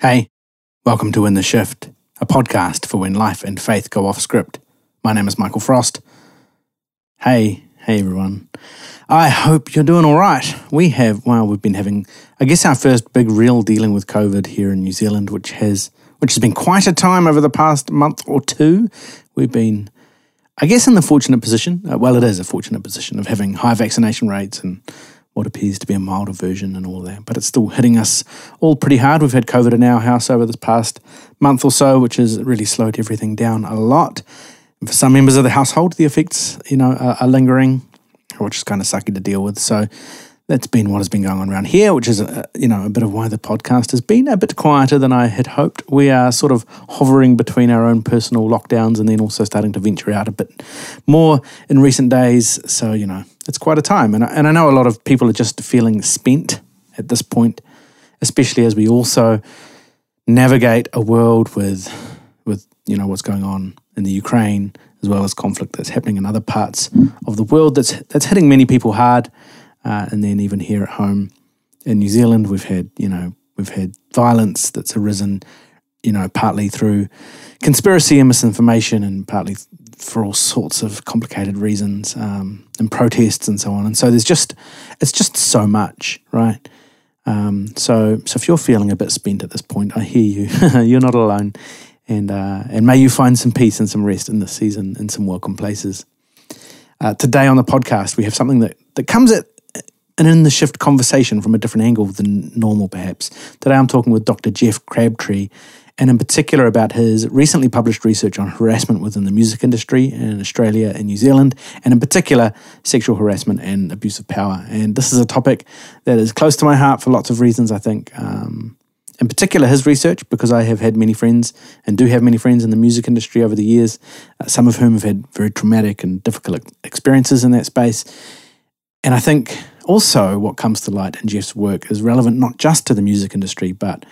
Hey, welcome to In the Shift, a podcast for when life and faith go off script. My name is Michael Frost. Hey, hey everyone. I hope you're doing all right. We have, well, we've been having, I guess, our first big real dealing with COVID here in New Zealand, which has, which has been quite a time over the past month or two. We've been, I guess, in the fortunate position. Uh, well, it is a fortunate position of having high vaccination rates and what appears to be a milder version and all that. But it's still hitting us all pretty hard. We've had COVID in our house over this past month or so, which has really slowed everything down a lot. And for some members of the household, the effects, you know, are, are lingering, which is kind of sucky to deal with. So that's been what has been going on around here, which is, a, you know, a bit of why the podcast has been a bit quieter than I had hoped. We are sort of hovering between our own personal lockdowns and then also starting to venture out a bit more in recent days. So, you know, it's quite a time. And, and I know a lot of people are just feeling spent at this point, especially as we also navigate a world with, with, you know, what's going on in the Ukraine, as well as conflict that's happening in other parts of the world that's, that's hitting many people hard. Uh, and then even here at home in New Zealand, we've had you know we've had violence that's arisen, you know, partly through conspiracy and misinformation, and partly for all sorts of complicated reasons um, and protests and so on. And so there's just it's just so much, right? Um, so so if you're feeling a bit spent at this point, I hear you. you're not alone, and uh, and may you find some peace and some rest in this season in some welcome places. Uh, today on the podcast, we have something that, that comes at an in the shift conversation from a different angle than normal, perhaps. Today I'm talking with Dr. Jeff Crabtree, and in particular about his recently published research on harassment within the music industry in Australia and New Zealand, and in particular, sexual harassment and abuse of power. And this is a topic that is close to my heart for lots of reasons, I think. Um, in particular, his research, because I have had many friends and do have many friends in the music industry over the years, uh, some of whom have had very traumatic and difficult experiences in that space. And I think also what comes to light in Jeff's work is relevant not just to the music industry, but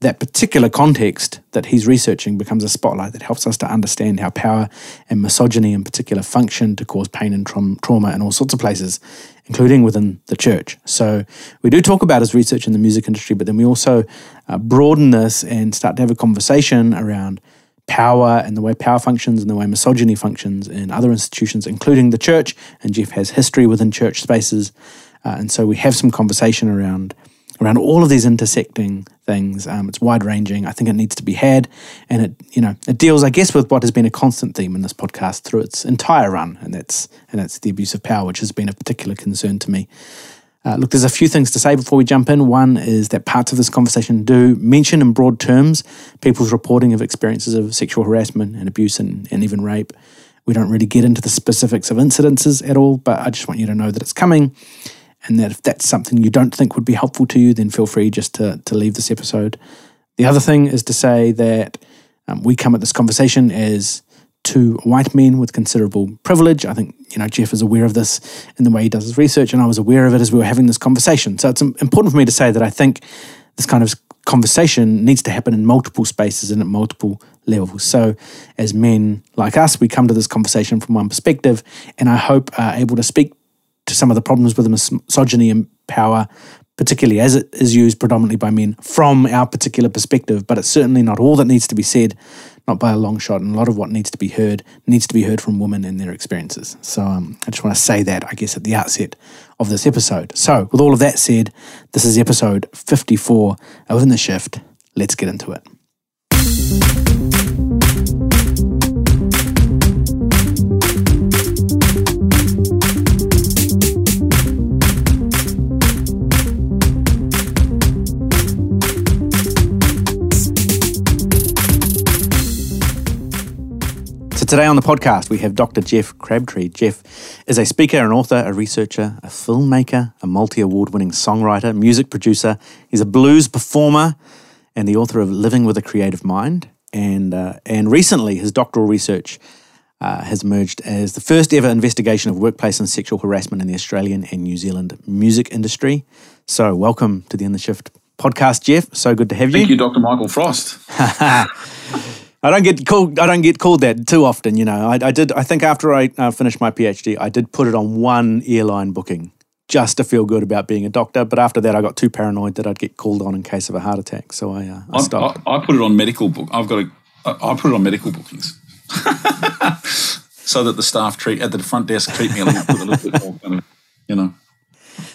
that particular context that he's researching becomes a spotlight that helps us to understand how power and misogyny in particular function to cause pain and tra- trauma in all sorts of places, including within the church. So we do talk about his research in the music industry, but then we also uh, broaden this and start to have a conversation around power and the way power functions and the way misogyny functions in other institutions, including the church. And Jeff has history within church spaces. Uh, and so we have some conversation around around all of these intersecting things. Um, it's wide ranging. I think it needs to be had, and it you know it deals, I guess, with what has been a constant theme in this podcast through its entire run, and that's and that's the abuse of power, which has been a particular concern to me. Uh, look, there's a few things to say before we jump in. One is that parts of this conversation do mention in broad terms people's reporting of experiences of sexual harassment and abuse and, and even rape. We don't really get into the specifics of incidences at all, but I just want you to know that it's coming and that if that's something you don't think would be helpful to you, then feel free just to, to leave this episode. The other thing is to say that um, we come at this conversation as two white men with considerable privilege. I think, you know, Jeff is aware of this in the way he does his research, and I was aware of it as we were having this conversation. So it's important for me to say that I think this kind of conversation needs to happen in multiple spaces and at multiple levels. So, as men like us, we come to this conversation from one perspective, and I hope are able to speak to some of the problems with misogyny and power, particularly as it is used predominantly by men from our particular perspective. But it's certainly not all that needs to be said not by a long shot. And a lot of what needs to be heard needs to be heard from women and their experiences. So um, I just want to say that, I guess, at the outset of this episode. So, with all of that said, this is episode 54 of In the Shift. Let's get into it. Today on the podcast, we have Dr. Jeff Crabtree. Jeff is a speaker, an author, a researcher, a filmmaker, a multi award winning songwriter, music producer. He's a blues performer and the author of Living with a Creative Mind. And, uh, and recently, his doctoral research uh, has emerged as the first ever investigation of workplace and sexual harassment in the Australian and New Zealand music industry. So, welcome to the In the Shift podcast, Jeff. So good to have you. Thank you, Dr. Michael Frost. I don't get called. I don't get called that too often. You know, I, I did. I think after I uh, finished my PhD, I did put it on one airline booking just to feel good about being a doctor. But after that, I got too paranoid that I'd get called on in case of a heart attack. So I, uh, I stopped. I, I, put it on medical book. I've got a, I put it on medical bookings. so that the staff treat at the front desk treat me a little, with a little bit more kind of, you know,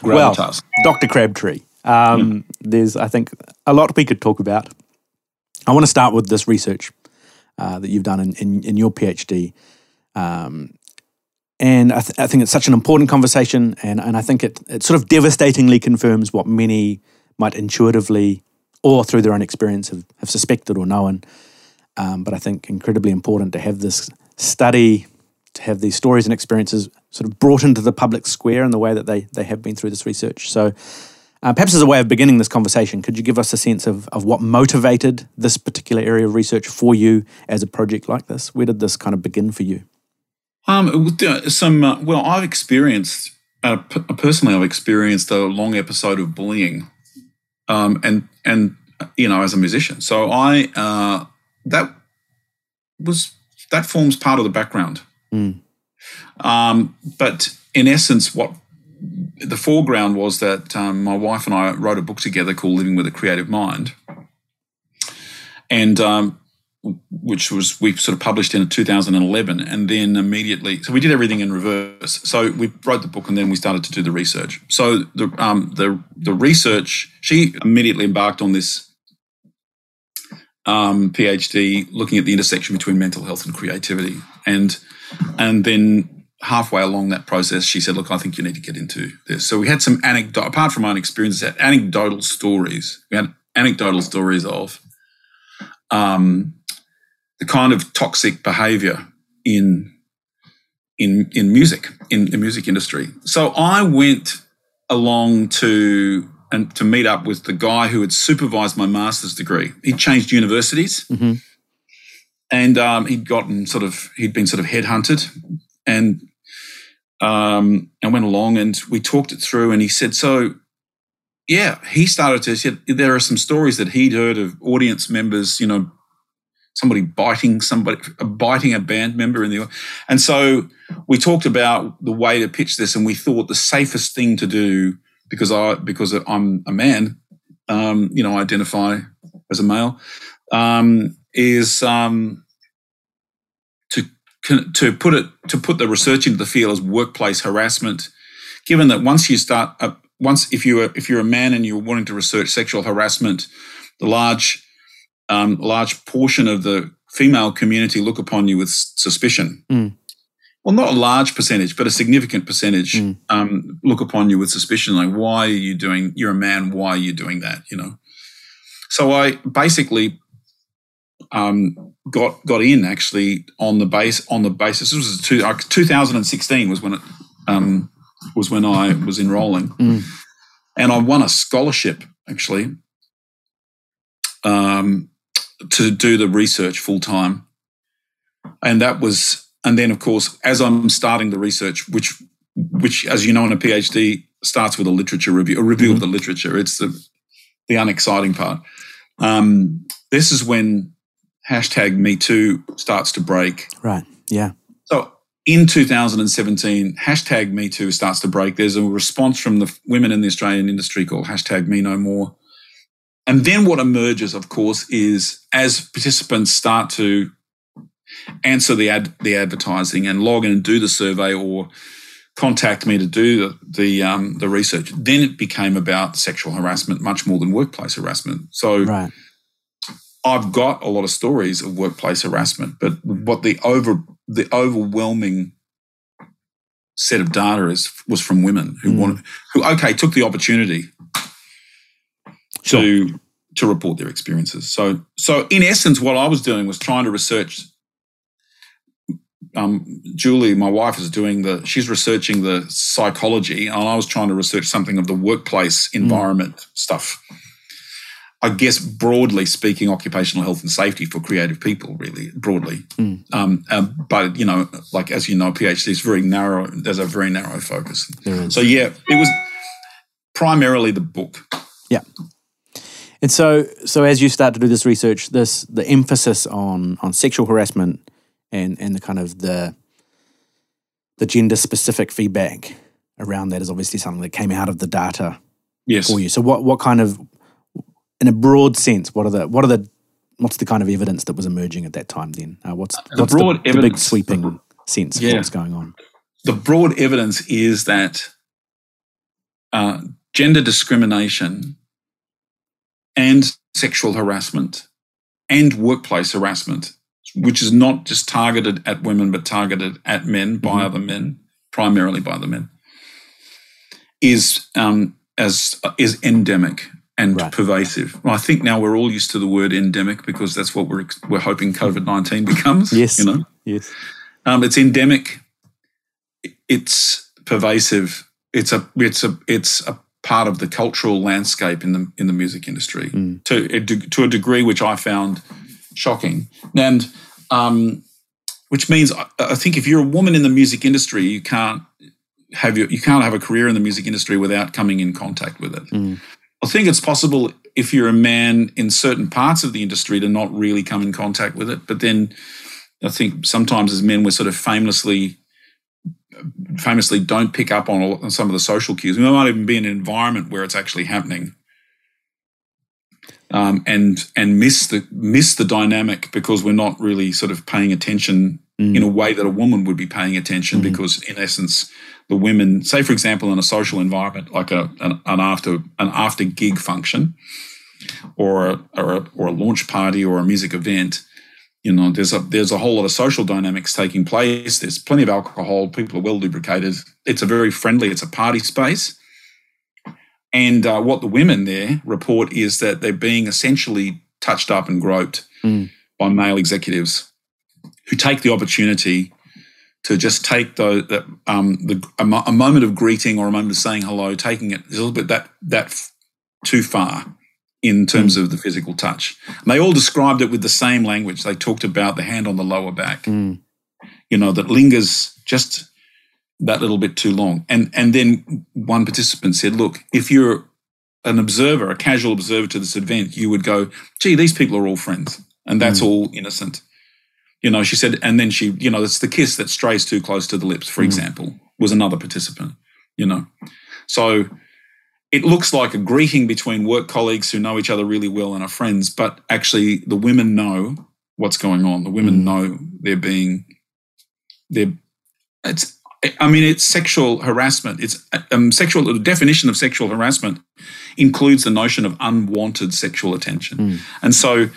gravitas. Well, Dr. Crabtree. Um, yeah. There's, I think, a lot we could talk about. I want to start with this research uh, that you've done in, in, in your PhD. Um, and I, th- I, think it's such an important conversation, and, and I think it, it sort of devastatingly confirms what many might intuitively or through their own experience have, have suspected or known. Um, but I think incredibly important to have this study, to have these stories and experiences sort of brought into the public square in the way that they, they have been through this research. So uh, perhaps as a way of beginning this conversation, could you give us a sense of, of what motivated this particular area of research for you as a project like this? Where did this kind of begin for you? Um, some uh, well, I've experienced uh, p- personally, I've experienced a long episode of bullying, um, and and you know, as a musician, so I uh, that was that forms part of the background. Mm. Um, but in essence, what the foreground was that um, my wife and I wrote a book together called Living with a Creative Mind. And um, which was we sort of published in 2011 and then immediately so we did everything in reverse. So we wrote the book and then we started to do the research. So the um, the the research she immediately embarked on this um, phd looking at the intersection between mental health and creativity. And and then halfway along that process she said look i think you need to get into this so we had some anecdote apart from my own experiences anecdotal stories we had anecdotal stories of um, the kind of toxic behavior in in in music in the music industry. So I went along to and to meet up with the guy who had supervised my master's degree. He'd changed universities, mm-hmm. and um, he'd gotten sort of he'd been sort of headhunted, and um, I went along and we talked it through. And he said, "So, yeah." He started to said there are some stories that he'd heard of audience members, you know, somebody biting somebody, biting a band member in the, and so we talked about the way to pitch this, and we thought the safest thing to do because I because I'm a man, um, you know, I identify as a male, um, is um, to to put it to put the research into the field as workplace harassment. Given that once you start, uh, once if you are if you're a man and you're wanting to research sexual harassment, the large um, large portion of the female community look upon you with suspicion. Mm. Well, not a large percentage, but a significant percentage mm. um, look upon you with suspicion. Like, why are you doing? You're a man. Why are you doing that? You know. So I basically um, got got in actually on the base on the basis. This was two, uh, 2016 was when it um, was when I was enrolling, mm. and I won a scholarship actually um, to do the research full time. And that was, and then of course, as I'm starting the research, which, which, as you know, in a PhD starts with a literature review, a review mm-hmm. of the literature. It's the, the unexciting part. Um, this is when hashtag Me Too starts to break. Right. Yeah. So in 2017, hashtag Me Too starts to break. There's a response from the women in the Australian industry called hashtag Me No More. And then what emerges, of course, is as participants start to answer the ad, the advertising and log in and do the survey or contact me to do the the, um, the research, then it became about sexual harassment much more than workplace harassment. So right. I've got a lot of stories of workplace harassment, but what the over the overwhelming set of data is was from women who mm. wanted who okay took the opportunity to sure. to report their experiences. So so in essence, what I was doing was trying to research. Um, Julie, my wife, is doing the. She's researching the psychology, and I was trying to research something of the workplace mm. environment mm. stuff. I guess broadly speaking, occupational health and safety for creative people, really broadly. Mm. Um, um, but you know, like as you know, PhD is very narrow. There's a very narrow focus. So yeah, it was primarily the book. Yeah. And so, so as you start to do this research, this the emphasis on on sexual harassment and and the kind of the the gender specific feedback around that is obviously something that came out of the data Yes. for you. So what what kind of in a broad sense, what are the what are the what's the kind of evidence that was emerging at that time then? Uh, what's The what's broad the, big evidence- sweeping sense of Yeah. what's going on? the broad evidence is that uh, gender discrimination and sexual harassment and workplace harassment, which is not just targeted at women but targeted at men by Mhm. other men, primarily by the men, is um, as is endemic and Right. pervasive. Well, I think now we're all used to the word endemic because that's what we're we're hoping COVID nineteen becomes. Yes. you know. Yes. Um, it's endemic. It's pervasive. It's a it's a it's a part of the cultural landscape in the in the music industry Mm. to a, to a degree which I found shocking. And um, which means I, I think if you're a woman in the music industry, you can't have your, you can't have a career in the music industry without coming in contact with it. Mm. I think it's possible if you're a man in certain parts of the industry to not really come in contact with it. But then I think sometimes as men, we're sort of famously famously don't pick up on, all, on some of the social cues. We might even be in an environment where it's actually happening. Um, and and miss the miss the dynamic because we're not really sort of paying attention Mm. in a way that a woman would be paying attention Mhm. because in essence the women say for example in a social environment like a an, an after an after gig function or a, or a, or a launch party or a music event you know there's a there's a whole lot of social dynamics taking place. There's plenty of alcohol. People are well lubricated. It's a very friendly it's a party space. And uh, what the women there report is that they're being essentially touched up and groped Mm. by male executives who take the opportunity to just take the, the, um, the a, mo- a moment of greeting or a moment of saying hello, taking it a little bit that that f- too far in terms of the physical touch. And they all described it with the same language. They talked about the hand on the lower back, Mm. you know, that lingers just that little bit too long. And and then one participant said, "Look, if you're an observer, a casual observer to this event, you would go, gee, these people are all friends, and that's Mm. all innocent." You know, she said, and then she, you know, it's the kiss that strays too close to the lips, for Mm. example, was another participant, you know. So it looks like a greeting between work colleagues who know each other really well and are friends, but actually the women know what's going on. The women Mm. know they're being, they're, it's, I mean, it's sexual harassment. It's um, sexual, the definition of sexual harassment includes the notion of unwanted sexual attention. Mm. And so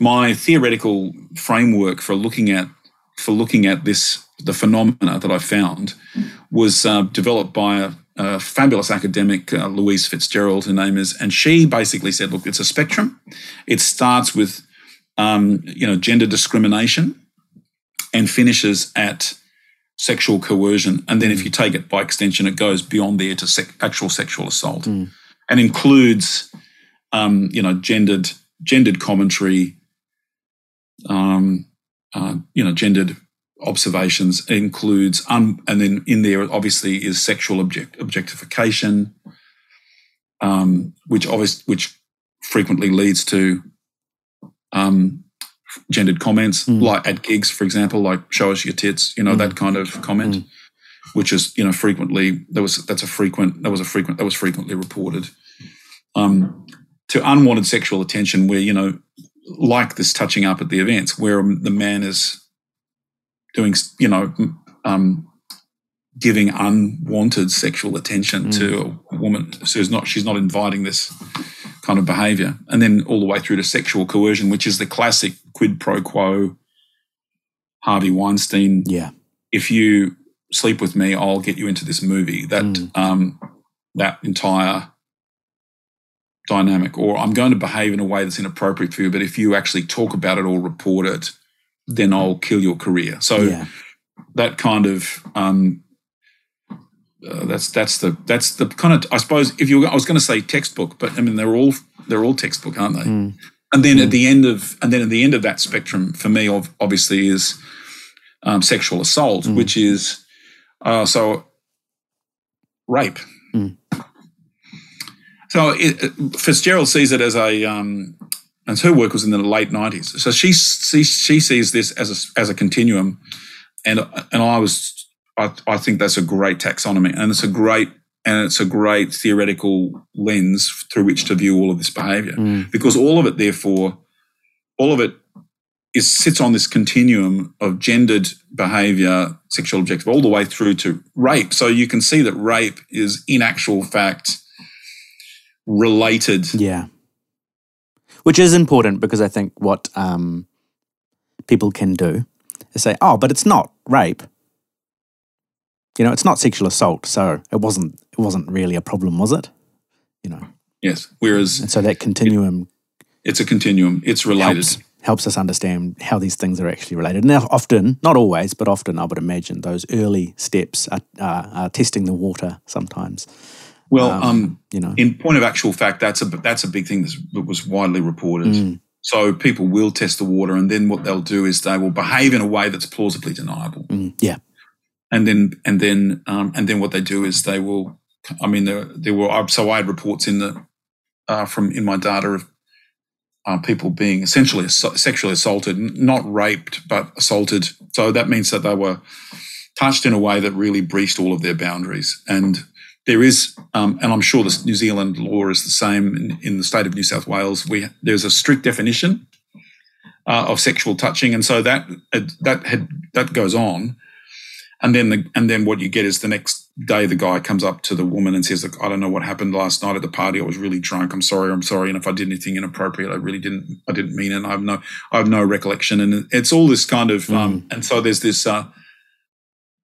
my theoretical framework for looking at for looking at this the phenomena that I found was uh, developed by a, a fabulous academic, uh, Louise Fitzgerald, her name is, and she basically said, "Look, it's a spectrum. It starts with um, you know gender discrimination and finishes at sexual coercion, and then if you take it by extension, it goes beyond there to sec- actual sexual assault, Mm. and includes um, you know gendered gendered commentary." Um, uh, you know, gendered observations includes, un, and then in there obviously is sexual object, objectification, um, which obviously which frequently leads to um, gendered comments, Mm. like at gigs, for example, like "show us your tits," you know, Mm. that kind of comment, Mm. which is you know frequently that was that's a frequent that was a frequent that was frequently reported. Um, to unwanted sexual attention, where you know like this touching up at the events where the man is doing, you know, um, giving unwanted sexual attention to a woman. So it's not, she's not inviting this kind of behavior. And then all the way through to sexual coercion, which is the classic quid pro quo Harvey Weinstein. Yeah. If you sleep with me, I'll get you into this movie. That, Mm. um, that entire dynamic, or I'm going to behave in a way that's inappropriate for you, but if you actually talk about it or report it, then I'll kill your career. So yeah. that kind of um, uh, that's that's the that's the kind of I suppose if you I was going to say textbook, but I mean they're all they're all textbook, aren't they? Mm. And then at the end of and then at the end of that spectrum for me, obviously, is um, sexual assault, Mm. which is uh, so rape. So it, it- Fitzgerald sees it as a, um, and her work was in the late nineties. So she, she she sees this as a as a continuum, and and I was I, I think that's a great taxonomy, and it's a great and it's a great theoretical lens through which to view all of this behavior Mm. because all of it, therefore, all of it is sits on this continuum of gendered behavior, sexual objective, all the way through to rape. So you can see that rape is, in actual fact, related. Yeah. Which is important because I think what um, people can do is say, oh, but it's not rape. You know, it's not sexual assault, so it wasn't it wasn't really a problem, was it? You know. Yes. Whereas And so that continuum it's a continuum. It's related. helps helps us understand how these things are actually related. Now, often, not always, but often, I would imagine those early steps are, are, are testing the water sometimes. Well, Um, um, You know, in point of actual fact, that's a that's a big thing that's- that was widely reported. Mm. So people will test the water, and then what they'll do is they will behave in a way that's plausibly deniable, Mm, yeah, and then and then um, and then what they do is they will. I mean, there there were so I had reports in the uh, from in my data of uh, people being essentially ass- sexually assaulted, not raped but assaulted. So that means that they were touched in a way that really breached all of their boundaries. And there is, um, and I'm sure the New Zealand law is the same in, in the state of New South Wales. We there's a strict definition uh, of sexual touching, and so that uh, that had that goes on. And then the and then what you get is the next day the guy comes up to the woman and says, "Look, I don't know what happened last night at the party. I was really drunk. I'm sorry. I'm sorry. And if I did anything inappropriate, I really didn't. I didn't mean it. I have no. I have no recollection. And it's all this kind of. Um, and so there's this. Uh,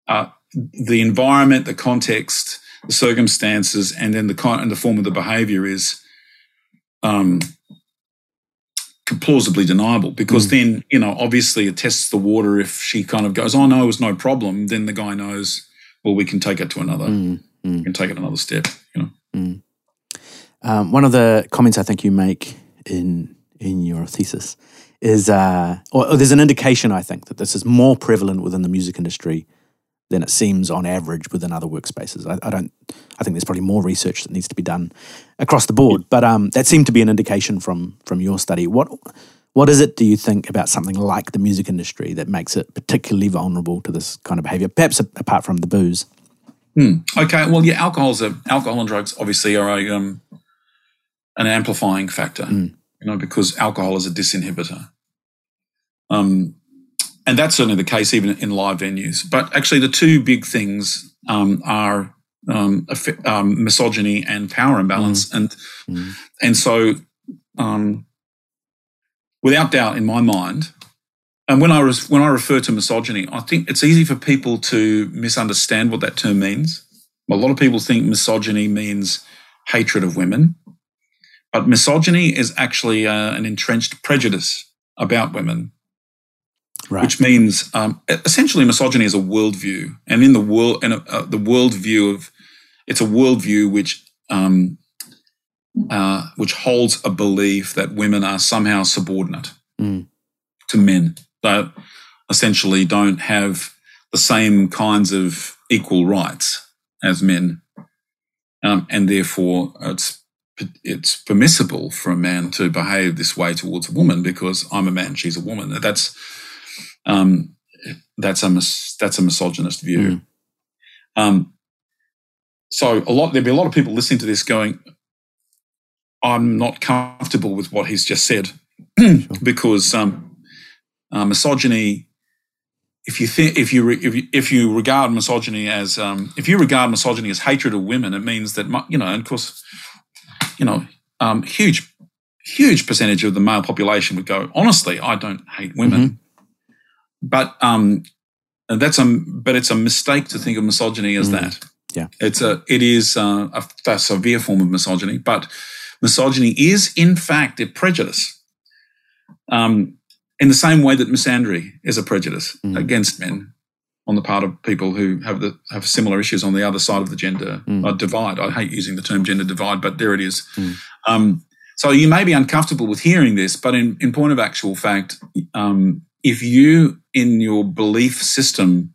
uh, the environment, the context, the circumstances, and then the con- and the form of the behaviour is. Um, plausibly deniable because Mm. then you know obviously it tests the water if she kind of goes oh no it was no problem then the guy knows well we can take it to another Mm, mm. we can take it another step you know Um, one of the comments I think you make in in your thesis is, uh, or, or there's an indication I think that this is more prevalent within the music industry than it seems on average within other workspaces. I, I don't. I think there's probably more research that needs to be done across the board, but um, that seemed to be an indication from from your study. What what is it? Do you think about something like the music industry that makes it particularly vulnerable to this kind of behavior? Perhaps apart from the booze. Hmm. okay well yeah alcohol's a alcohol and drugs obviously are a um an amplifying factor Mm. you know because alcohol is a disinhibitor um and that's certainly the case even in live venues. But actually the two big things um are um, um misogyny and power imbalance. And Mm. and so um without doubt in my mind and when I was when I refer to misogyny, I think it's easy for people to misunderstand what that term means. A lot of people think misogyny means hatred of women, but misogyny is actually uh, an entrenched prejudice about women, Right. which means um, essentially misogyny is a worldview, and in the world and uh, the worldview of it's a worldview which um, uh, which holds a belief that women are somehow subordinate Mm. to men that essentially don't have the same kinds of equal rights as men, um, and therefore it's it's permissible for a man to behave this way towards a woman because I'm a man, she's a woman. That's um, that's a mis- that's a misogynist view. Um, so a lot there'd be a lot of people listening to this going, I'm not comfortable with what he's just said because um, uh, misogyny. If you think if you, re, if you if you regard misogyny as um, if you regard misogyny as hatred of women, it means that you know, and of course, you know, um, huge huge percentage of the male population would go, honestly, I don't hate women, but um, that's a but it's a mistake to think of misogyny as Mm. that. Yeah. it's a it is uh, a, a severe form of misogyny, but misogyny is in fact a prejudice. Um, in the same way that misandry is a prejudice Mm. against men on the part of people who have the have similar issues on the other side of the gender Mm. uh, divide. I hate using the term gender divide, but there it is. Mm. Um, so you may be uncomfortable with hearing this, but in, in point of actual fact, um, if you in your belief system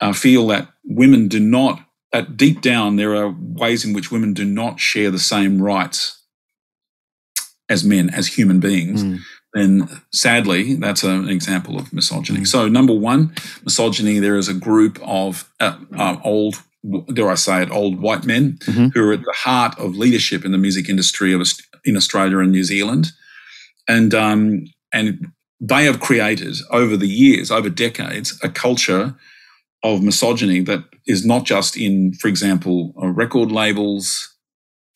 uh, feel that women do not, that deep down there are ways in which women do not share the same rights as men, as human beings, Mm. then sadly, that's an example of misogyny. Mm. So, number one, misogyny, there is a group of uh, uh, old, dare I say it, old white men Mhm. who are at the heart of leadership in the music industry of, in Australia and New Zealand. And, um, and they have created over the years, over decades, a culture of misogyny that is not just in, for example, uh, record labels,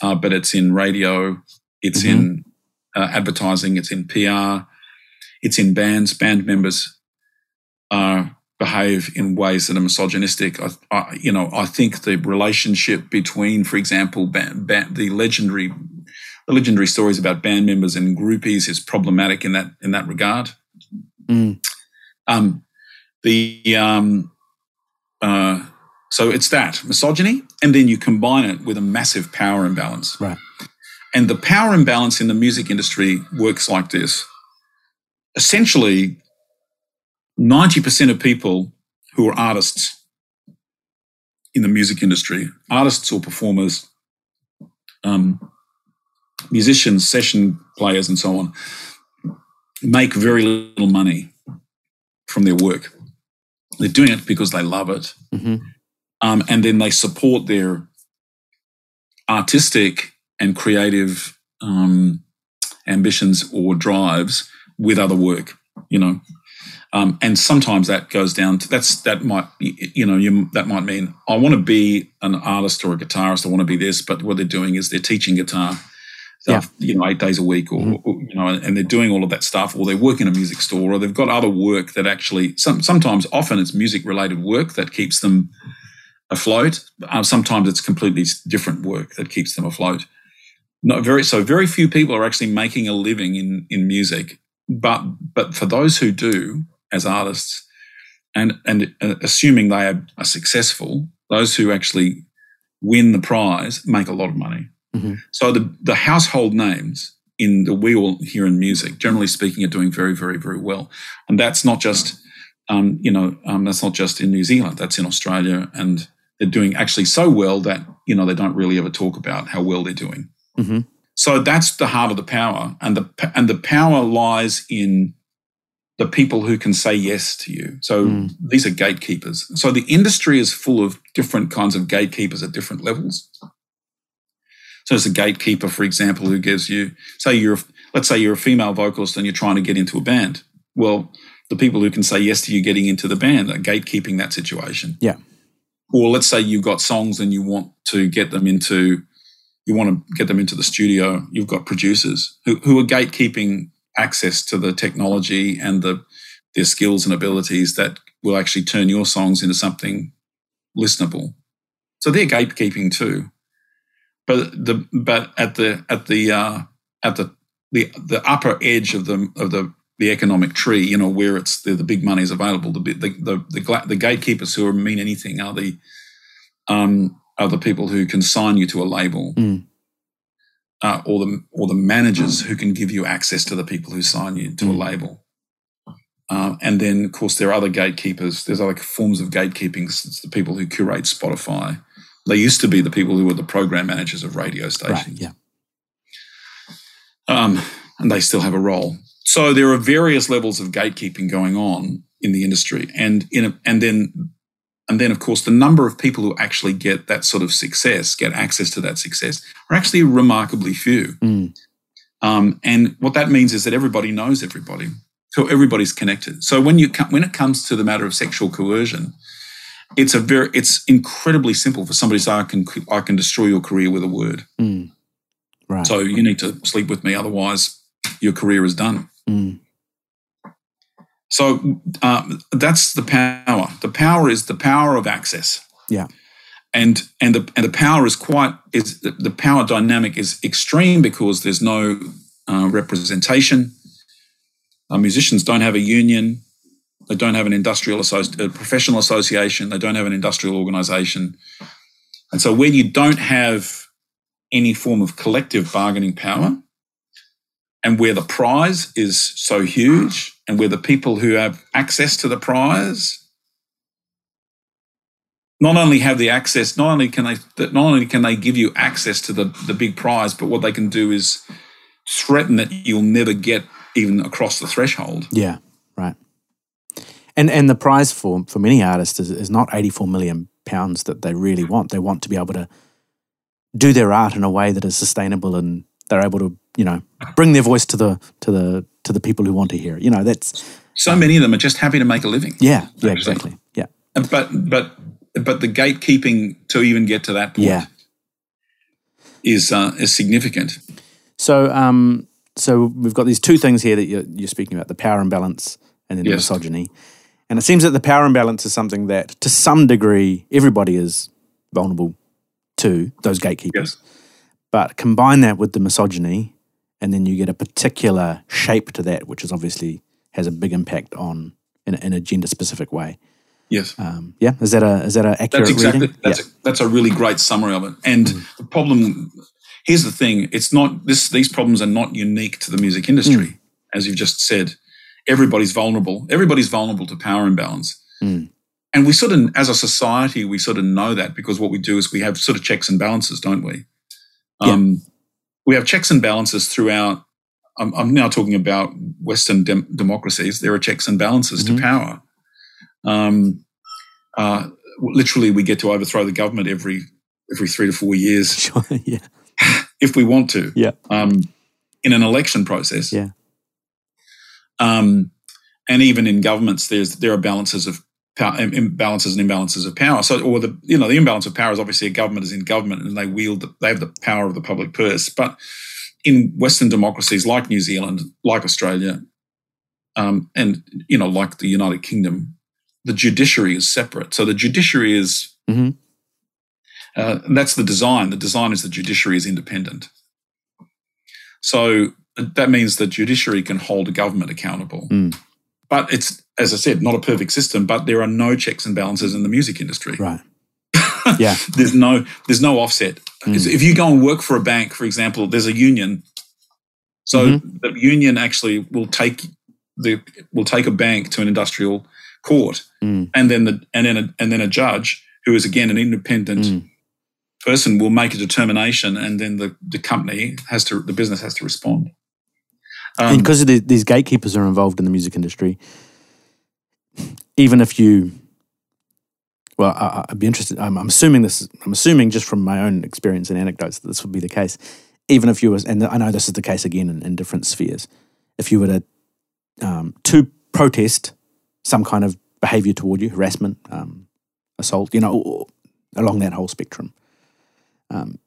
uh, but it's in radio, it's Mhm. in uh, advertising, it's in PR, it's in bands. Band members uh, behave in ways that are misogynistic. I, I, you know, I think the relationship between, for example, ba- ba- the legendary, legendary stories about band members and groupies is problematic in that in that regard. Mm. Um, the um, uh, so it's that misogyny, and then you combine it with a massive power imbalance. Right. And the power imbalance in the music industry works like this. Essentially, 90% of people who are artists in the music industry, artists or performers, um, musicians, session players, and so on, make very little money from their work. They're doing it because they love it. hmm Um, and then they support their artistic and creative um, ambitions or drives with other work, you know. Um, and sometimes that goes down to that's that might you know you, that might mean I want to be an artist or a guitarist I want to be this but what they're doing is they're teaching guitar Yeah. uh, you know eight days a week or, Mhm. or, you know and they're doing all of that stuff or they work in a music store or they've got other work that actually some, sometimes often it's music related work that keeps them afloat uh, sometimes it's completely different work that keeps them afloat not very so very few people are actually making a living in in music but but for those who do as artists and and uh, assuming they are, are successful those who actually win the prize make a lot of money Mhm. so the the household names in the we all hear in music generally speaking are doing very very very well and that's not just um, you know um, that's not just in new zealand that's in australia and they're doing actually so well that you know they don't really ever talk about how well they're doing hmm so that's the heart of the power, and the and the power lies in the people who can say yes to you. So Mm. these are gatekeepers. So the industry is full of different kinds of gatekeepers at different levels. So there's a gatekeeper, for example, who gives you, say you're, let's say you're a female vocalist and you're trying to get into a band. Well, the people who can say yes to you getting into the band are gatekeeping that situation. Yeah. Or let's say you've got songs and you want to get them into you want to get them into the studio, you've got producers who, who are gatekeeping access to the technology and the their skills and abilities that will actually turn your songs into something listenable. So they're gatekeeping too. But the but at the at the uh, at the, the the upper edge of the of the the economic tree, you know, where it's the, the big money is available. The the the the, gla- the gatekeepers who mean anything are the um, are the people who can sign you to a label, Mm. uh, or the or the managers who can give you access to the people who sign you to a Mm. label. Uh, and then, of course, there are other gatekeepers. There's other forms of gatekeeping. It's the people who curate Spotify. They used to be the people who were the program managers of radio Right. stations, Yeah. um, and they still have a role. So there are various levels of gatekeeping going on in the industry, and in a, and then and then of course the number of people who actually get that sort of success, get access to that success, are actually remarkably few. Mm. Um, and what that means is that everybody knows everybody, so everybody's connected. So when you when it comes to the matter of sexual coercion, it's a very it's incredibly simple for somebody to say I can I can destroy your career with a word. Mm. Right. So you need to sleep with me, otherwise your career is done. Mm. So uh, that's the power. The power is the power of access. Yeah. And and the and the power is quite is the, the power dynamic is extreme because there's no uh, representation. Uh, musicians don't have a union. They don't have an industrial a professional association. They don't have an industrial organization. And so when you don't have any form of collective bargaining power, and where the prize is so huge, and where the people who have access to the prize not only have the access, not only can they not only can they give you access to the, the big prize, but what they can do is threaten that you'll never get even across the threshold. Yeah. And and the prize for for many artists is, is not eighty four million pounds that they really want. They want to be able to do their art in a way that is sustainable and they're able to you know bring their voice to the to the to the people who want to hear it. You know, that's So many of them are just happy to make a living. yeah, yeah, exactly. Yeah, But but but the gatekeeping to even get to that point Yeah. is uh, is significant. So, um, so we've got these two things here that you're, you're speaking about: the power imbalance and then the misogyny. And it seems that the power imbalance is something that, to some degree, everybody is vulnerable to those gatekeepers. Yes. But combine that with the misogyny, and then you get a particular shape to that, which is obviously has a big impact on in a, in a gender specific way. Yes. Um, yeah, is that a is that an accurate That's exactly reading? that's yeah. a, that's a really great summary of it. And the problem here's the thing: it's not this. These problems are not unique to the music industry, as you've just said. Everybody's vulnerable. Everybody's vulnerable to power imbalance. Mm. And we sort of, as a society, we sort of know that because what we do is we have sort of checks and balances, don't we? Yeah. Um, we have checks and balances throughout. I'm, I'm now talking about Western dem- democracies. There are checks and balances Mhm. to power. Um, uh, literally, we get to overthrow the government every every three to four years Sure. yeah. if we want to. Yeah. Um, in an election process. Yeah. Um, and even in governments, there's there are balances of power, imbalances and imbalances of power. So, or the you know the imbalance of power is obviously a government is in government and they wield the, they have the power of the public purse. But in Western democracies like New Zealand, like Australia, um, and you know like the United Kingdom, the judiciary is separate. So the judiciary is Mhm. uh, that's the design. The design is the judiciary is independent. So that means the judiciary can hold a government accountable. Mm. But it's, as I said, not a perfect system, but there are no checks and balances in the music industry. Right. Yeah. There's no there's no offset. Mm. If you go and work for a bank, for example, there's a union. So Mm-hmm. the union actually will take the will take a bank to an industrial court, Mm. and then the and then a, and then a judge who is again an independent Mm. person will make a determination, and then the, the company has to the business has to respond. And Um, because the, these gatekeepers are involved in the music industry, even if you, well, I, I'd be interested. I'm, I'm assuming this. I'm assuming just from my own experience and anecdotes that this would be the case. Even if you was, and I know this is the case again in, in different spheres. If you were to um, to protest some kind of behaviour toward you, harassment, um, assault, you know, along that whole spectrum. Um,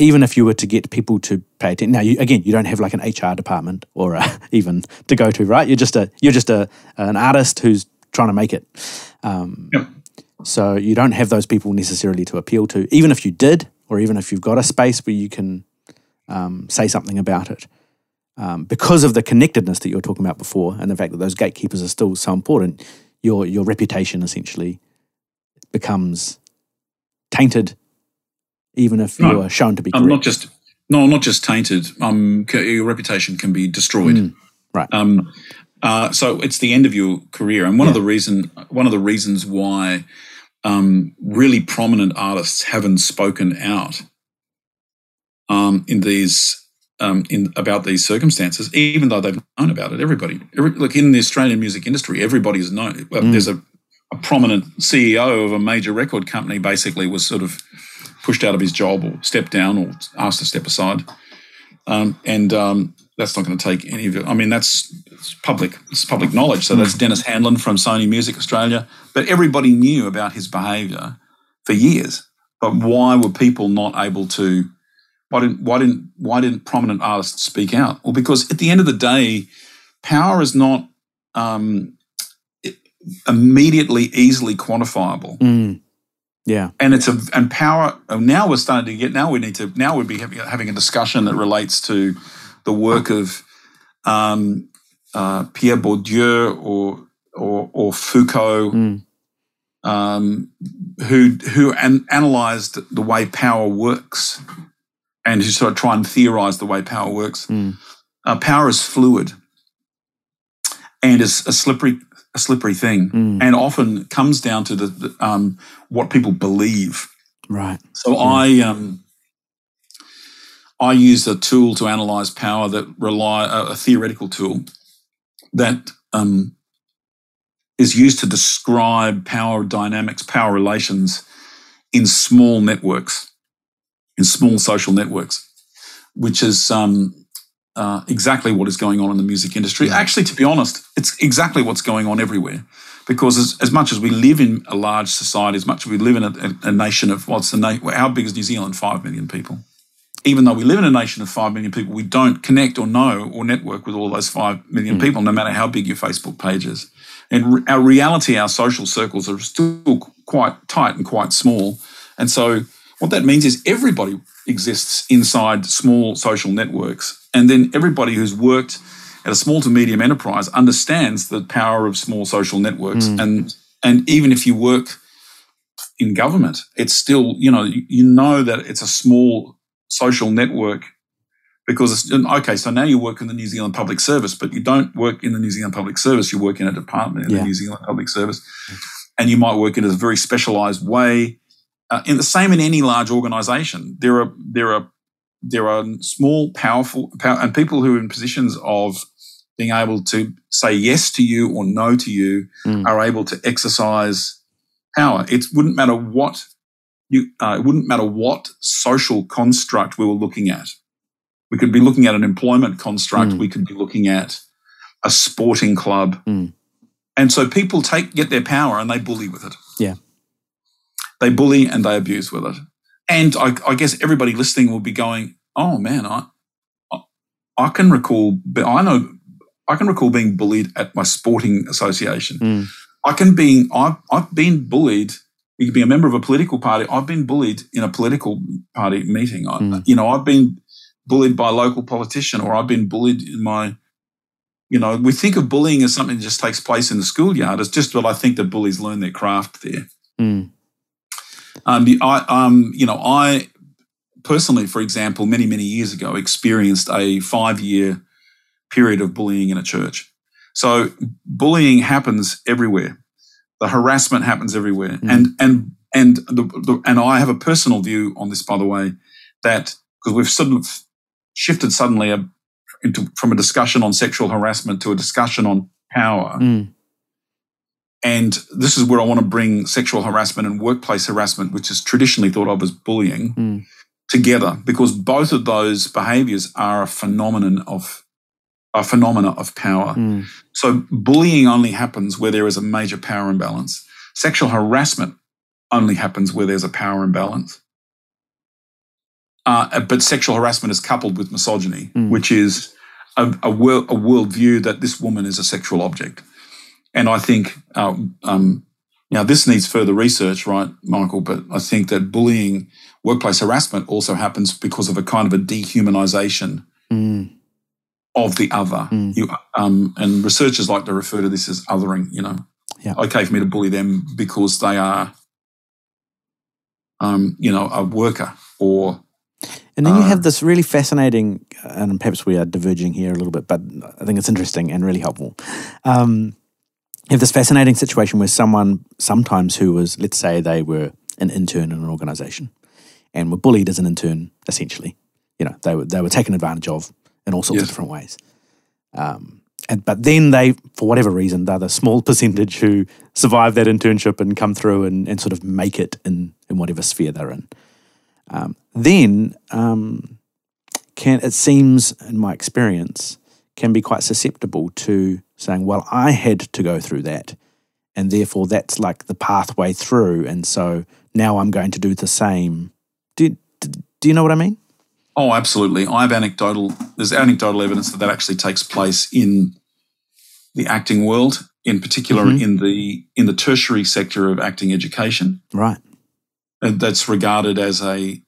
even if you were to get people to pay attention. Now, you, again, you don't have like an HR department or uh, even to go to, right? You're just a you're just a an artist who's trying to make it. Um, Yep. So you don't have those people necessarily to appeal to. Even if you did, or even if you've got a space where you can um, say something about it, um, because of the connectedness that you were talking about before, and the fact that those gatekeepers are still so important, your your reputation essentially becomes tainted, even if No, you are shown to be correct. not just no, not just tainted. Um, your reputation can be destroyed. Mm, right. Um, uh, so it's the end of your career, and one of the reason one of the reasons why um, really prominent artists haven't spoken out um, in these um, in about these circumstances, even though they've known about it. Everybody, every, look in the Australian music industry, everybody's known. Well, Mm. There's a, a prominent CEO of a major record company basically was sort of pushed out of his job or stepped down or asked to step aside, um, and um, that's not going to take any of it. I mean, that's it's public. It's public knowledge. So that's Denis Handlin from Sony Music Australia. But everybody knew about his behaviour for years. But why were people not able to? Why didn't why didn't why didn't prominent artists speak out? Well, because at the end of the day, power is not um, immediately easily quantifiable Mm. Yeah. and it's a and power now we're starting to get now we need to now we'd be having, having a discussion that relates to the work of um, uh, Pierre Bourdieu or or, or Foucault Mm. um, who who an, analyzed the way power works and who sort of try and theorize the way power works Mm. uh, power is fluid and is a slippery a slippery thing Mm. and often comes down to the, the um, what people believe Right. so I um, I use a tool to analyze power that rely a, a theoretical tool that um, is used to describe power dynamics, power relations in small networks, in small social networks, which is um, uh, exactly what is going on in the music industry. Yeah. Actually, to be honest, it's exactly what's going on everywhere. Because as, as much as we live in a large society, as much as we live in a, a nation of what's the nation, how big is New Zealand? Five million people. Even though we live in a nation of five million people, we don't connect or know or network with all those five million mm. people, no matter how big your Facebook page is. And our reality, our social circles are still quite tight and quite small. And so, what that means is everybody exists inside small social networks. And then everybody who's worked at a small to medium enterprise understands the power of small social networks. Mm. And and even if you work in government, it's still, you know, you, know that it's a small social network because it's okay. So now you work in the New Zealand Public Service, but you don't work in the New Zealand Public Service. You work in a department in yeah. the New Zealand Public Service, and you might work in a very specialised way. Uh, in the same in any large organisation, there are there are there are small, powerful, power, and people who are in positions of being able to say yes to you or no to you mm. are able to exercise power. It wouldn't matter what you, uh, it wouldn't matter what social construct we were looking at. We could be looking at an employment construct. Mm. We could be looking at a sporting club. Mm. And so people take, get their power and they bully with it. Yeah. They bully and they abuse with it. And I, I guess everybody listening will be going, oh man, I, I can recall, I know I can recall being bullied at my sporting association. Mm. I can being I've I've been bullied. You can be a member of a political party. I've been bullied in a political party meeting. Mm. I, you know, I've been bullied by a local politician, or I've been bullied in my. You know, we think of bullying as something that just takes place in the schoolyard. It's just what I think that bullies learn their craft there. Mm. Um, I, um, you know, I personally, for example, many many years ago, experienced a five year period of bullying in a church. So bullying happens everywhere. The harassment happens everywhere. Mm. And and and the, the, and I have a personal view on this, by the way, that because we've sort of shifted suddenly a, into from a discussion on sexual harassment to a discussion on power. Mm. And this is where I want to bring sexual harassment and workplace harassment, which is traditionally thought of as bullying, mm. together, because both of those behaviors are a phenomenon of a phenomena of power. Mm. So bullying only happens where there is a major power imbalance. Sexual harassment only happens where there's a power imbalance. Uh, but sexual harassment is coupled with misogyny, mm. which is a, a, world, a worldview that this woman is a sexual object. And I think, uh, um, now this needs further research, right, Michael? But I think that bullying, workplace harassment also happens because of a kind of a dehumanization mm of the other. Mm. You, um, and researchers like to refer to this as othering, you know. Yeah. Okay for me to bully them because they are, um, you know, a worker or. And then uh, you have this really fascinating, and perhaps we are diverging here a little bit, but I think it's interesting and really helpful. Um, you have this fascinating situation where someone, sometimes who was, let's say they were an intern in an organization and were bullied as an intern, essentially. You know, they were, they were taken advantage of in all sorts yes. of different ways. Um, and but then they, for whatever reason, they're the small percentage who survive that internship and come through and, and sort of make it in in whatever sphere they're in. Um, then um, can it seems, in my experience, can be quite susceptible to saying, "Well, I had to go through that, and therefore that's like the pathway through, and so now I'm going to do the same." Do, do, do you know what I mean? Oh, absolutely. I have anecdotal. There's anecdotal evidence that that actually takes place in the acting world, in particular mm-hmm. in the in the tertiary sector of acting education. Right. And that's regarded as a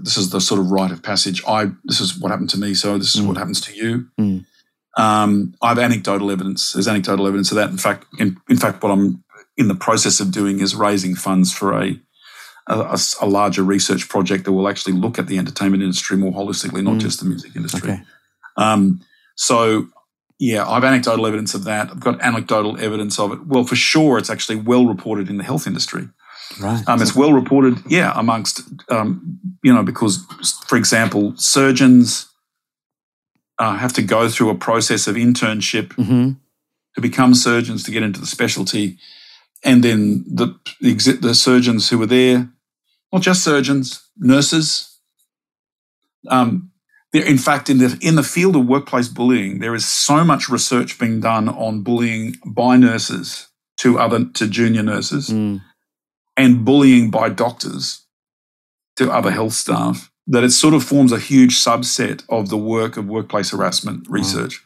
this is the sort of rite of passage. I this is what happened to me, so this is mm. what happens to you. Mm. Um, I have anecdotal evidence. There's anecdotal evidence of that. In fact, in, in fact, what I'm in the process of doing is raising funds for a a, a, larger research project that will actually look at the entertainment industry more holistically, not mm. just the music industry. Okay. Um, so, yeah, I've anecdotal evidence of that. I've got anecdotal evidence of it. Well, for sure, it's actually well reported in the health industry. Right. Um, it's well reported, yeah, amongst, um, you know, because, for example, surgeons uh, have to go through a process of internship hmm to become surgeons to get into the specialty. And then the, the, the surgeons who were there, not just surgeons, nurses. Um, there, in fact, in the in the field of workplace bullying, there is so much research being done on bullying by nurses to other to junior nurses Mm. and bullying by doctors to other health staff that it sort of forms a huge subset of the work of workplace harassment research.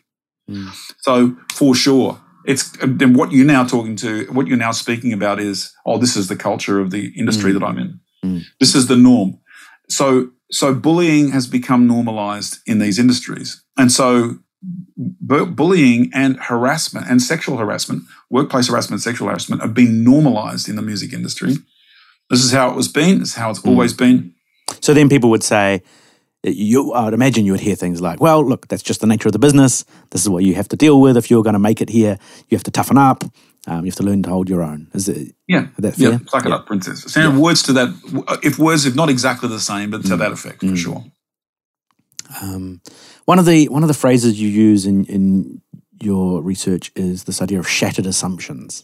Mm. So for sure, it's then what you're now talking to, what you're now speaking about is, oh, this is the culture of the industry Mm. that I'm in. Mm. This is the norm. So so bullying has become normalized in these industries, and so bu- bullying and harassment and sexual harassment, workplace harassment, sexual harassment have been normalized in the music industry. This is how it was been. This is how it's Mm. always been. So then people would say, you, I would imagine you would hear things like, well, look, that's just the nature of the business. This is what you have to deal with. If you're going to make it here, you have to toughen up. Um, you have to learn to hold your own. Is it Yeah, that yeah. fair? Suck it Yeah. up, princess. So words to that, if words, if not exactly the same, but to Mm. that effect for Mm. sure. Um, one of the one of the phrases you use in, in your research is this idea of shattered assumptions.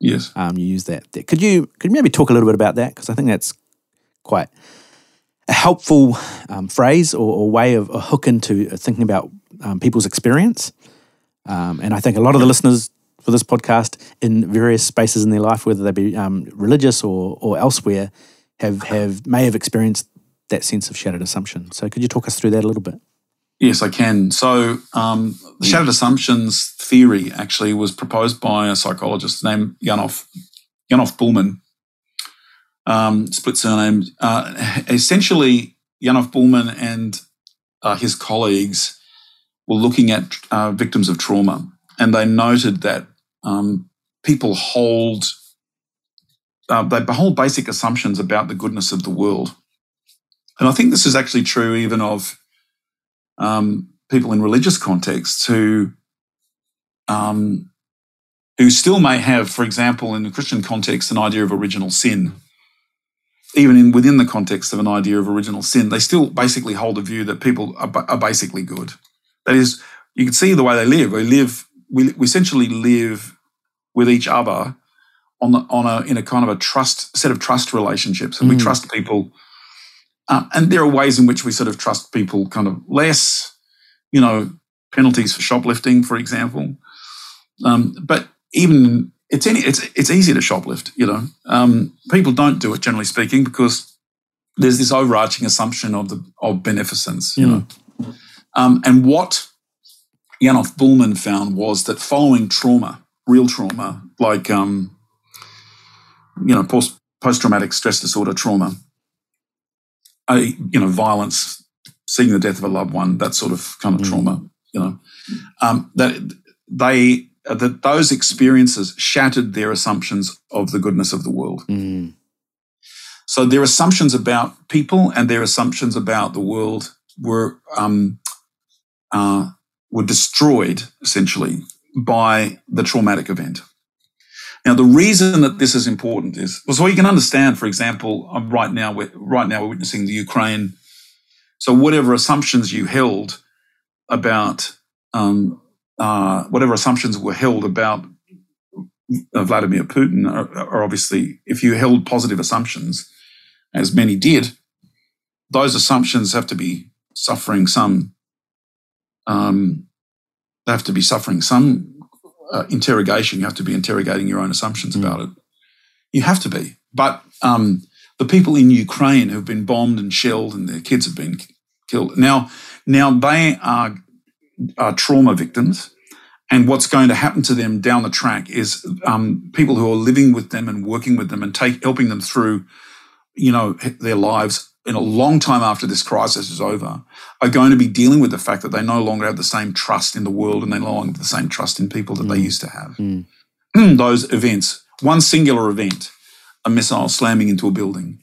Yes. Um, you use that. there. Could you could you maybe talk a little bit about that? Because I think that's quite a helpful um, phrase or, or way of a hook into thinking about um, people's experience. Um, and I think a lot of the listeners for this podcast in various spaces in their life, whether they be um, religious or, or elsewhere, have, have may have experienced that sense of shattered assumption. So could you talk us through that a little bit? Yes, I can. So, um, the shattered assumptions theory actually was proposed by a psychologist named Janoff, Janoff Bulman, um, split surname. Uh, essentially, Janoff Bulman and uh, his colleagues were looking at uh, victims of trauma, and they noted that um, people hold uh, they hold basic assumptions about the goodness of the world, and I think this is actually true even of um, people in religious contexts who um, who still may have, for example, in the Christian context, an idea of original sin. Even in within the context of an idea of original sin, they still basically hold a view that people are, are basically good. That is, you can see the way they live. We live, we, we essentially live with each other on the, on a in a kind of a trust set of trust relationships, and we Mm. trust people. Um, and there are ways in which we sort of trust people kind of less, you know, penalties for shoplifting, for example. Um, but even it's any it's it's easy to shoplift, you know. Um, people don't do it generally speaking because there's this overarching assumption of the of beneficence, you Mm. know. Um, and what Janoff Bulman found was that following trauma, real trauma, like um, you know, post post traumatic stress disorder trauma, a, you know, violence, seeing the death of a loved one, that sort of kind of Mm. trauma, you know, um, that they that those experiences shattered their assumptions of the goodness of the world. Mm. So their assumptions about people and their assumptions about the world were um, uh, were destroyed essentially by the traumatic event. Now, the reason that this is important is well, so you can understand. For example, um, right now, we're, right now we're witnessing the Ukraine. So whatever assumptions you held about um, uh, whatever assumptions were held about uh, Vladimir Putin are, are obviously, if you held positive assumptions, as many did, those assumptions have to be suffering some. Um, they have to be suffering some uh, interrogation. You have to be interrogating your own assumptions Mm. about it. You have to be. But um, the people in Ukraine who've been bombed and shelled, and their kids have been killed. Now, now they are, are trauma victims. And what's going to happen to them down the track is um, people who are living with them and working with them and take helping them through, you know, their lives in a long time after this crisis is over, are going to be dealing with the fact that they no longer have the same trust in the world and they no longer have the same trust in people that they Mm. used to have. Mm. Those events, one singular event, a missile slamming into a building,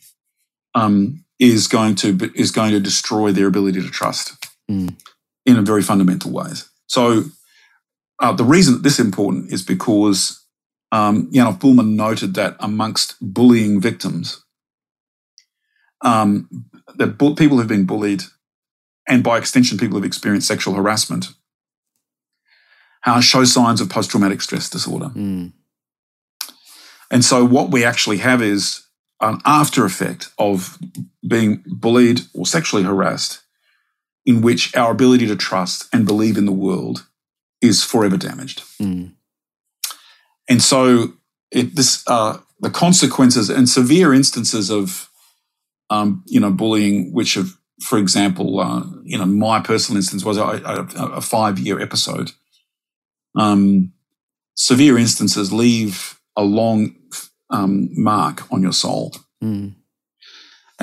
um, is going to is going to destroy their ability to trust Mm. In a very fundamental ways. So uh, the reason that this is important is because um, Janoff Bulman noted that amongst bullying victims, um, the bu- people who've been bullied, and by extension, people who've experienced sexual harassment, uh, show signs of post traumatic stress disorder. Mm. And so, what we actually have is an after effect of being bullied or sexually harassed, in which our ability to trust and believe in the world is forever damaged. Mm. And so, it, this uh, the consequences and severe instances of, um, you know, bullying, which have, for example, uh, you know, my personal instance was a, a, a five year episode. Um, severe instances leave a long um, mark on your soul. Mm.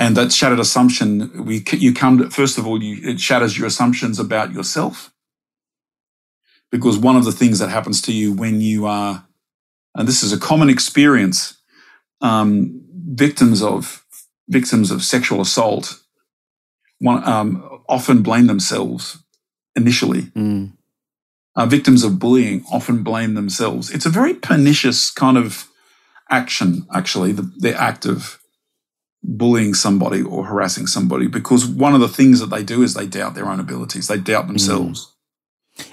And that shattered assumption, we you come to, first of all, you, it shatters your assumptions about yourself. Because one of the things that happens to you when you are, and this is a common experience, um, victims of victims of sexual assault, one, um, often blame themselves initially. Mm. Uh, victims of bullying often blame themselves. It's a very pernicious kind of action, actually, the, the act of bullying somebody or harassing somebody, because one of the things that they do is they doubt their own abilities, they doubt themselves.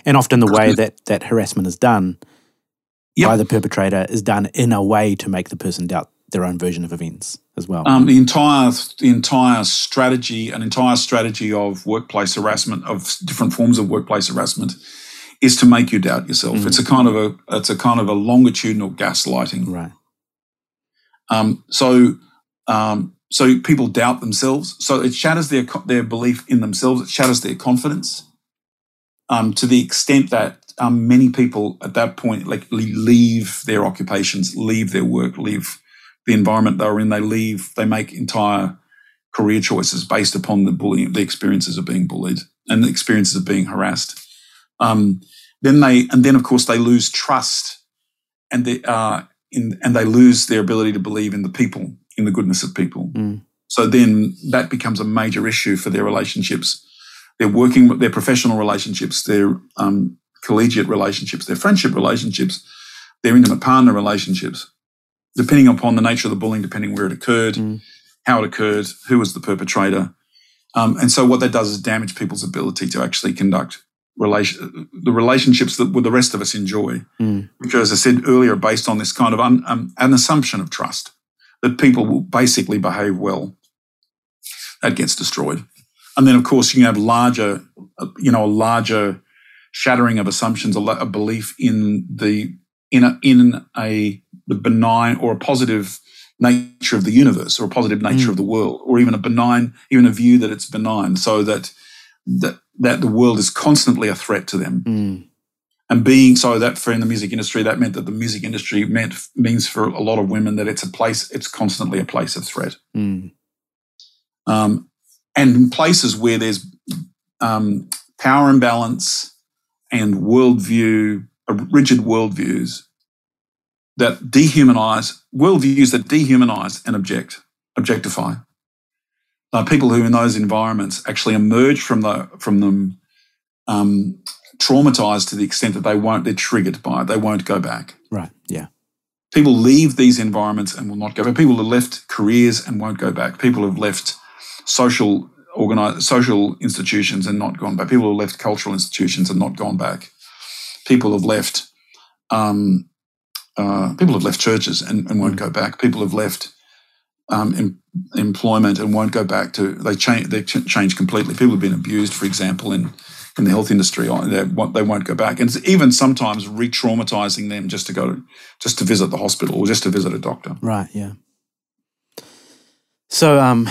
And often the way that that harassment is done Yep. by the perpetrator is done in a way to make the person doubt their own version of events as well. Um, the entire the entire strategy, an entire strategy of workplace harassment, of different forms of workplace harassment, is to make you doubt yourself. Mm. It's a kind of a it's a kind of a longitudinal gaslighting. right. Um, so, um, so people doubt themselves. So it shatters their their belief in themselves. It shatters their confidence. Um, to the extent that um, many people at that point like leave their occupations, leave their work, leave the environment they were in. They leave. They make entire career choices based upon the bullying, the experiences of being bullied, and the experiences of being harassed. Um, then they, and then of course they lose trust, and they, uh, in, and they lose their ability to believe in the people, in the goodness of people. Mm. So then that becomes a major issue for their relationships, their working, their professional relationships, their um, collegiate relationships, their friendship relationships, their intimate partner relationships, depending upon the nature of the bullying, depending where it occurred, Mm. how it occurred, who was the perpetrator. Um, and so what that does is damage people's ability to actually conduct relation, the relationships that the rest of us enjoy Mm. which, as I said earlier, based on this kind of un, um, an assumption of trust that people will basically behave well. That gets destroyed, and then of course you can have larger, uh, you know, a larger shattering of assumptions, a, a belief in the in a, in a the benign or a positive nature of the universe or a positive nature Mm. of the world, or even a benign, even a view that it's benign, so that that that the world is constantly a threat to them Mm. And being so that for in the music industry that meant that the music industry meant means for a lot of women that it's a place it's constantly a place of threat Mm. um, and in places where there's um, power imbalance and worldview uh, rigid worldviews that dehumanize worldviews that dehumanize and object objectify uh, people who in those environments actually emerge from the from them um, traumatized to the extent that they won't they're triggered by it. They won't go back. Right. Yeah. people leave these environments and will not go back. People have left careers and won't go back. People have left social organized social institutions and not gone back. People have left cultural institutions and not gone back. People have left um, uh, people have left churches and, and won't go back. People have left um, em- employment and won't go back to they change they ch- change completely. People have been abused for example in in the health industry uh, they won't, they won't go back and it's even sometimes re-traumatizing them just to go just to visit the hospital or just to visit a doctor Right. Yeah. So um,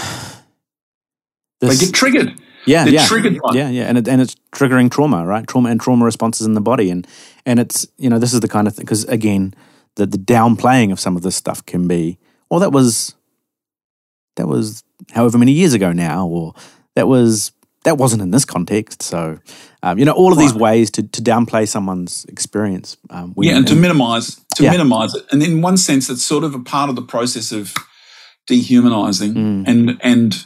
they get triggered yeah, they're yeah, triggered by yeah, yeah, and it, and it's triggering trauma, right? Trauma and trauma responses in the body, and and it's you know this is the kind of thing because again, the the downplaying of some of this stuff can be, well, that was that was however many years ago now, or that was that wasn't in this context. So, um, you know, all of these ways to to downplay someone's experience. Um, yeah, and to minimize to Yeah. minimize it, and in one sense, it's sort of a part of the process of dehumanizing. Mm. And and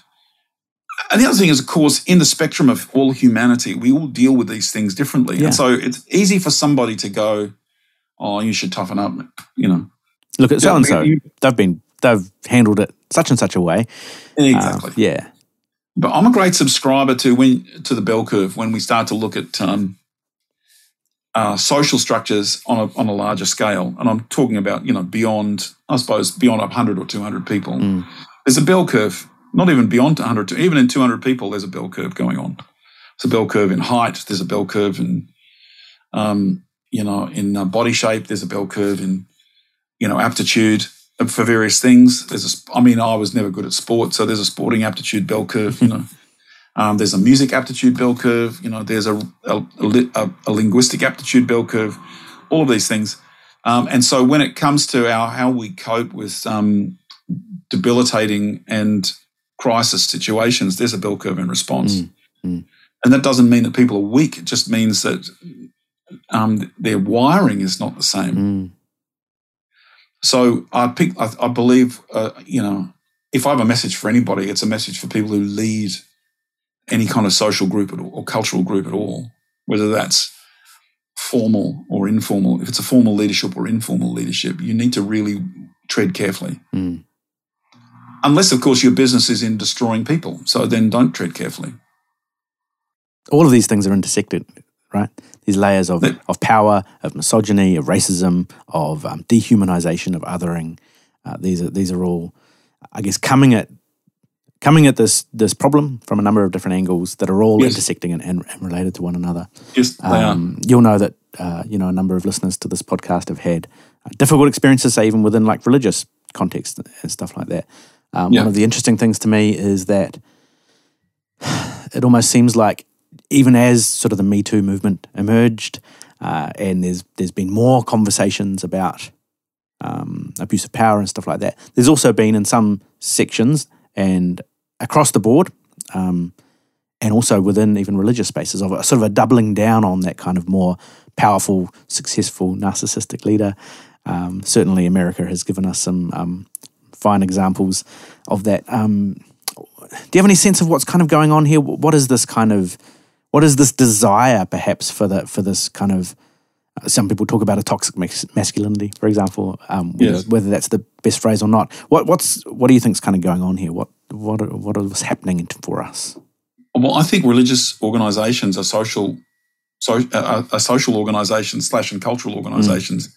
and the other thing is, of course, in the spectrum of all humanity, we all deal with these things differently, Yeah. and so it's easy for somebody to go, "Oh, you should toughen up," you know, Look at so and so. They've been they've handled it such and such a way. Exactly. yeah. But I'm a great subscriber to when to the bell curve when we start to look at um, uh, social structures on a on a larger scale, and I'm talking about you know beyond I suppose beyond 100 or 200 people. Mm. There's a bell curve, not even beyond 100, even in 200 people. There's a bell curve going on. There's a bell curve in height. There's a bell curve in um, you know in uh, body shape. There's a bell curve in you know aptitude for various things. There's a, I mean, I was never good at sport, so there's a sporting aptitude bell curve. You know, um, there's a music aptitude bell curve. You know, there's a a, a, a, linguistic aptitude bell curve. All of these things, um, and so when it comes to our how we cope with um, debilitating and crisis situations, there's a bell curve in response. Mm, mm. And that doesn't mean that people are weak. It just means that um, their wiring is not the same. Mm. So I pick. I, I believe, uh, you know, if I have a message for anybody, it's a message for people who lead any kind of social group at all, or cultural group at all, whether that's formal or informal. If it's a formal leadership or informal leadership, you need to really tread carefully. Mm. Unless, of course, your business is in destroying people. So then don't tread carefully. all of these things are intersected, right? These layers of, of power, of misogyny, of racism, of um, dehumanization, of othering. Uh, these are these are all, I guess, coming at coming at this this problem from a number of different angles that are all Yes. intersecting and, and, and related to one another. Yes, they are. Um, you'll know that uh, you know a number of listeners to this podcast have had uh, difficult experiences, say even within like religious context and stuff like that. Um, Yeah. One of the interesting things to me is that it almost seems like even as sort of the Me Too movement emerged, uh, and there's there's been more conversations about um, abuse of power and stuff like that. There's also been in some sections and across the board, um, and also within even religious spaces, of a, sort of a doubling down on that kind of more powerful, successful, narcissistic leader. Um, certainly, America has given us some um, fine examples of that. Um, do you have any sense of what's kind of going on here? What is this kind of, what is this desire, perhaps, for the for this kind of? uh, Some people talk about a toxic masculinity, for example. Um, whether, Yes. whether that's the best phrase or not. What what's what do you think is kind of going on here? What what what is happening for us? Well, I think religious organisations are social, so, uh, are social organisations slash and cultural organisations,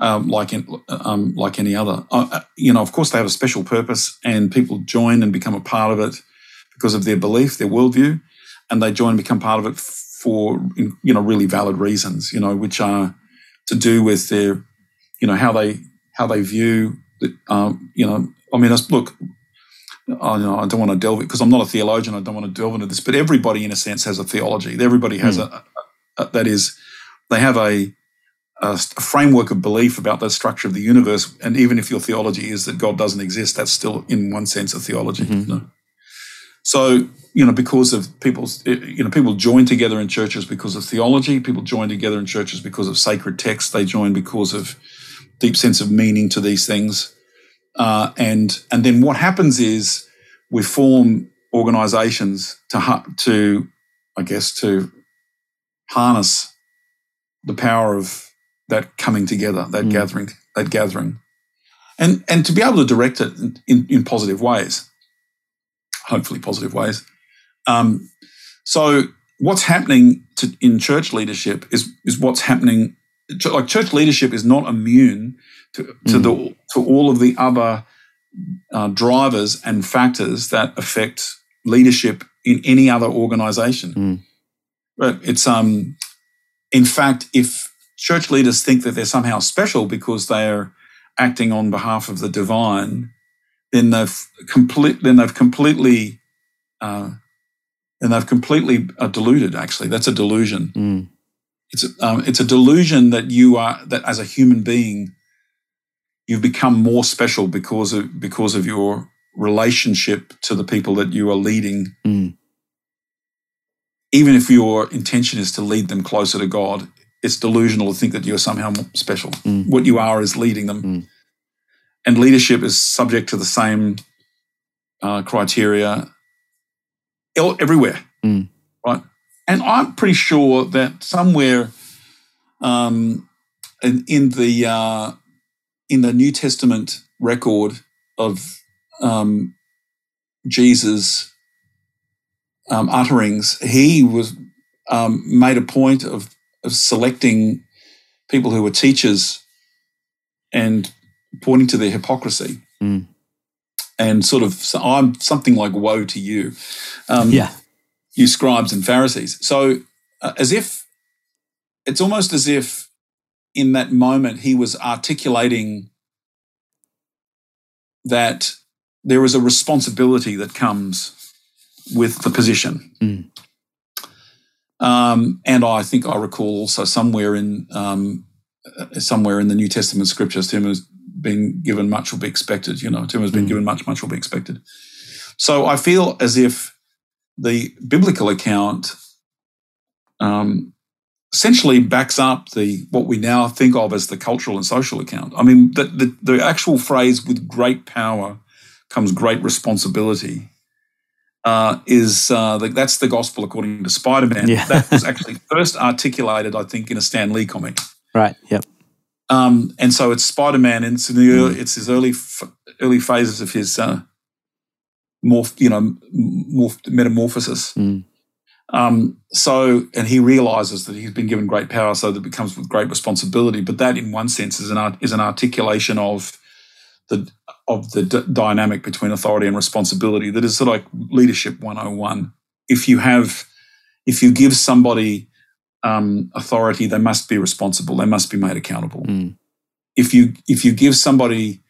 um, like in, um, like any other. Uh, uh, you know, of course, they have a special purpose, and people join and become a part of it because of their belief, their worldview, and they join and become part of it for you know really valid reasons. You know, which are to do with their, you know, how they how they view. The, um, you know, I mean, look, I, know, I don't want to delve it because I'm not a theologian. I don't want to delve into this, but everybody, in a sense, has a theology. Everybody has a, a, a that is, they have a, a framework of belief about the structure of the universe. And even if your theology is that God doesn't exist, that's still, in one sense, a theology. Mhm. you know. So you know, because of people's, you know, people join together in churches because of theology. People join together in churches because of sacred texts. They join because of deep sense of meaning to these things. Uh, and and then what happens is we form organisations to to I guess to harness the power of that coming together, that Mm. gathering, that gathering, and and to be able to direct it in, in, in positive ways, hopefully positive ways. Um, so what's happening to, in church leadership is is what's happening. Like church leadership is not immune to, to Mm. the to all of the other uh, drivers and factors that affect leadership in any other organization. Mm. But it's um, in fact, if church leaders think that they're somehow special because they are acting on behalf of the divine, then they've complete then they've completely uh, then they've completely uh, deluded. Actually, that's a delusion. Mm. It's a, um, it's a delusion that you are that as a human being, you've become more special because of because of your relationship to the people that you are leading. Mm. Even if your intention is to lead them closer to God, it's delusional to think that you're somehow special. Mm. What you are is leading them, Mm. and leadership is subject to the same uh, criteria everywhere, Mm. right? And I'm pretty sure that somewhere um, in, in the uh, in the New Testament record of um, Jesus' um, utterings, he was um, made a point of, of selecting people who were teachers and pointing to their hypocrisy. Mm. And sort of, so I'm something like, woe to you. Um, Yeah. you scribes and Pharisees. So, uh, as if it's almost as if in that moment he was articulating that there is a responsibility that comes with the position. Mm. Um, and I think I recall also somewhere in um, uh, somewhere in the New Testament scriptures, has been given much will be expected. You know, to whom has been Mm. given much, much will be expected. So I feel as if the biblical account um, essentially backs up the what we now think of as the cultural and social account. I mean, the, the, the actual phrase "with great power comes great responsibility" uh, is uh, the, that's the gospel according to Spider-Man. Yeah. that was actually first articulated, I think, in a Stan Lee comic. Right. Yep. Um, and so it's Spider-Man, and it's in the early, it's his early f- early phases of his uh, morph, you know, morph, metamorphosis. Mm. Um, so, and he realizes that he's been given great power, so that it becomes with great responsibility. But that, in one sense, is an art, is an articulation of the of the d- dynamic between authority and responsibility. That is sort of like leadership 101. If you have, if you give somebody um, authority, they must be responsible. They must be made accountable. Mm. If you if you give somebody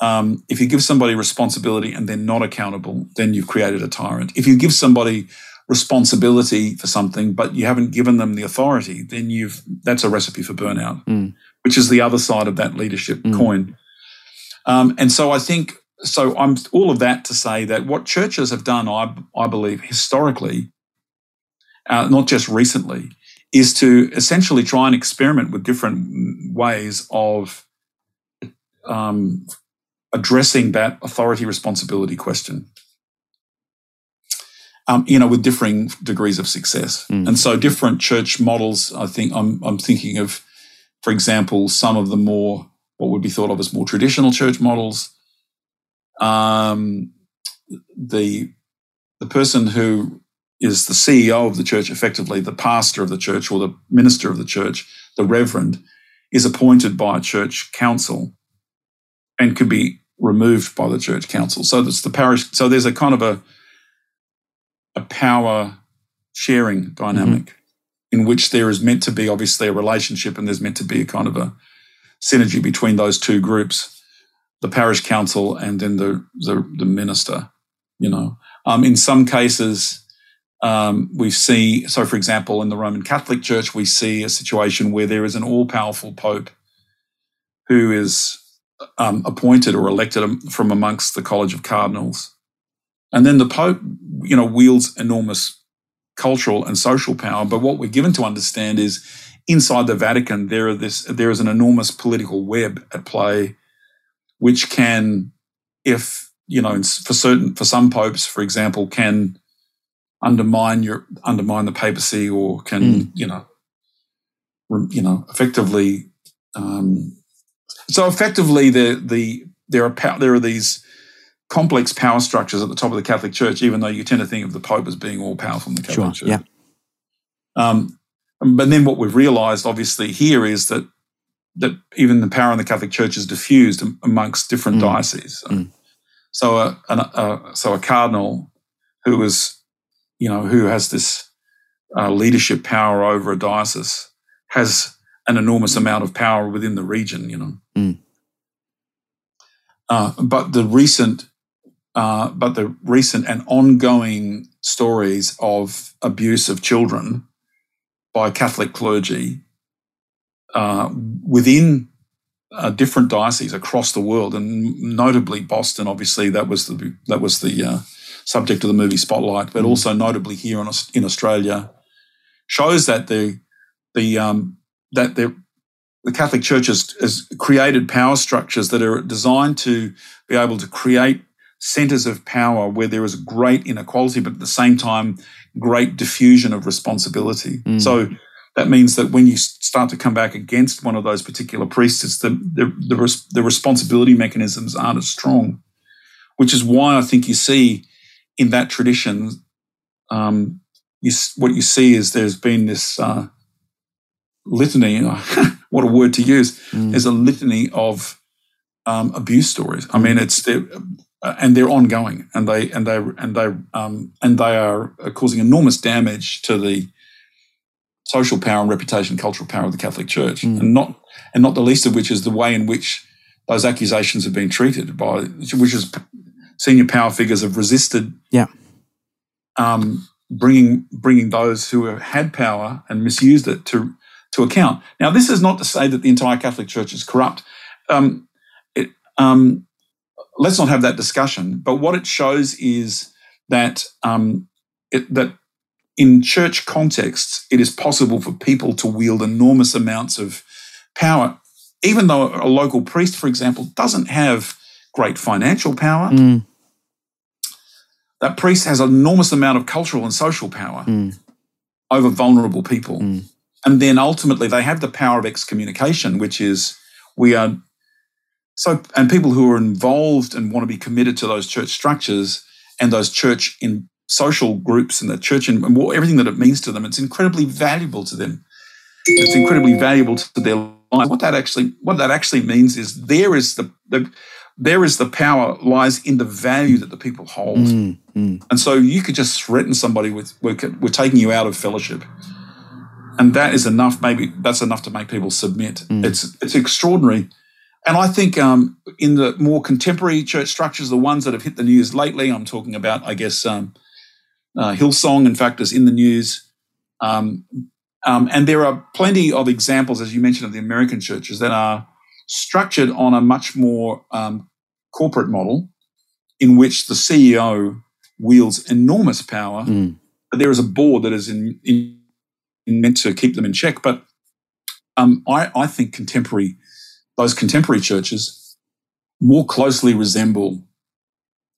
um, if you give somebody responsibility and they're not accountable, then you've created a tyrant. If you give somebody responsibility for something, but you haven't given them the authority, then you've that's a recipe for burnout, Mm. which is the other side of that leadership Mm. coin. Um, and so I think so. I'm all of that to say that what churches have done, I I believe historically, uh, not just recently, is to essentially try and experiment with different ways of um, addressing that authority responsibility question. Um, you know, with differing degrees of success, Mm. and so different church models. I think I'm I'm thinking of, for example, some of the more what would be thought of as more traditional church models. Um, the the person who is the CEO of the church, effectively the pastor of the church or the minister of the church, the reverend, is appointed by a church council and could be removed by the church council. So that's the parish. So there's a kind of a a power sharing dynamic in which there is meant to be obviously a relationship and there's meant to be a kind of a synergy between those two groups, the parish council and then the the, the minister. You know, um, in some cases, um, we see. So, for example, in the Roman Catholic Church, we see a situation where there is an all-powerful pope who is um, appointed or elected from amongst the College of Cardinals, and then the pope, you know, wields enormous cultural and social power. But what we're given to understand is inside the Vatican, there are this there is an enormous political web at play, which can, if you know, for certain for some popes, for example, can undermine your undermine the papacy or can Mm. you know, re- you know, effectively. Um, so effectively, the the there are pow- there are these complex power structures at the top of the Catholic Church, even though you tend to think of the Pope as being all powerful in the Catholic Sure. Church. Yeah. Um, but then what we've realized, obviously, here is that that even the power in the Catholic Church is diffused amongst different Mm. dioceses. So, Mm. so a, an, a so a cardinal who is, you know, who has this uh, leadership power over a diocese has an enormous amount of power within the region. You know, Mm. uh, but the recent. Uh, but the recent and ongoing stories of abuse of children by Catholic clergy uh, within uh, different dioceses across the world, and notably Boston. Obviously, that was the that was the uh, subject of the movie Spotlight, but Mhm. also notably here in, in Australia, shows that the the um, that the the Catholic Church has, has created power structures that are designed to be able to create centers of power where there is great inequality, but at the same time, great diffusion of responsibility. Mm. So that means that when you start to come back against one of those particular priests, it's the the the, res, the responsibility mechanisms aren't as strong, which is why I think you see in that tradition, um, you, what you see is there's been this uh, litany. what a word to use! Mm. There's a litany of um, abuse stories. I mean, it's they're, uh, and they're ongoing, and they and they and they um, and they are causing enormous damage to the social power and reputation, cultural power of the Catholic Church, mm. and not and not the least of which is the way in which those accusations have been treated by, which is senior power figures have resisted. Yeah. Um, bringing bringing those who have had power and misused it to to account. Now, this is not to say that the entire Catholic Church is corrupt. Um, it, um, let's not have that discussion. But what it shows is that um, it, that in church contexts, it is possible for people to wield enormous amounts of power, even though a local priest, for example, doesn't have great financial power. Mm. That priest has an enormous amount of cultural and social power mm. over vulnerable people. Mm. And then ultimately, they have the power of excommunication, which is we are so, and people who are involved and want to be committed to those church structures and those church in social groups and the church and, and everything that it means to them, it's incredibly valuable to them. It's incredibly valuable to their life. What that actually, what that actually means is there is the, the there is the power lies in the value that the people hold. Mm, mm. And so you could just threaten somebody with, we're, we're, taking you out of fellowship. And that is enough, maybe that's enough to make people submit. Mm. It's, it's extraordinary. And I think um, in the more contemporary church structures, the ones that have hit the news lately, I'm talking about, I guess, um, uh, Hillsong, in fact, is in the news. Um, um, and there are plenty of examples, as you mentioned, of the American churches that are structured on a much more um, corporate model in which the CEO wields enormous power, mm. but there is a board that is in, in, meant to keep them in check. But um, I, I think contemporary, those contemporary churches more closely resemble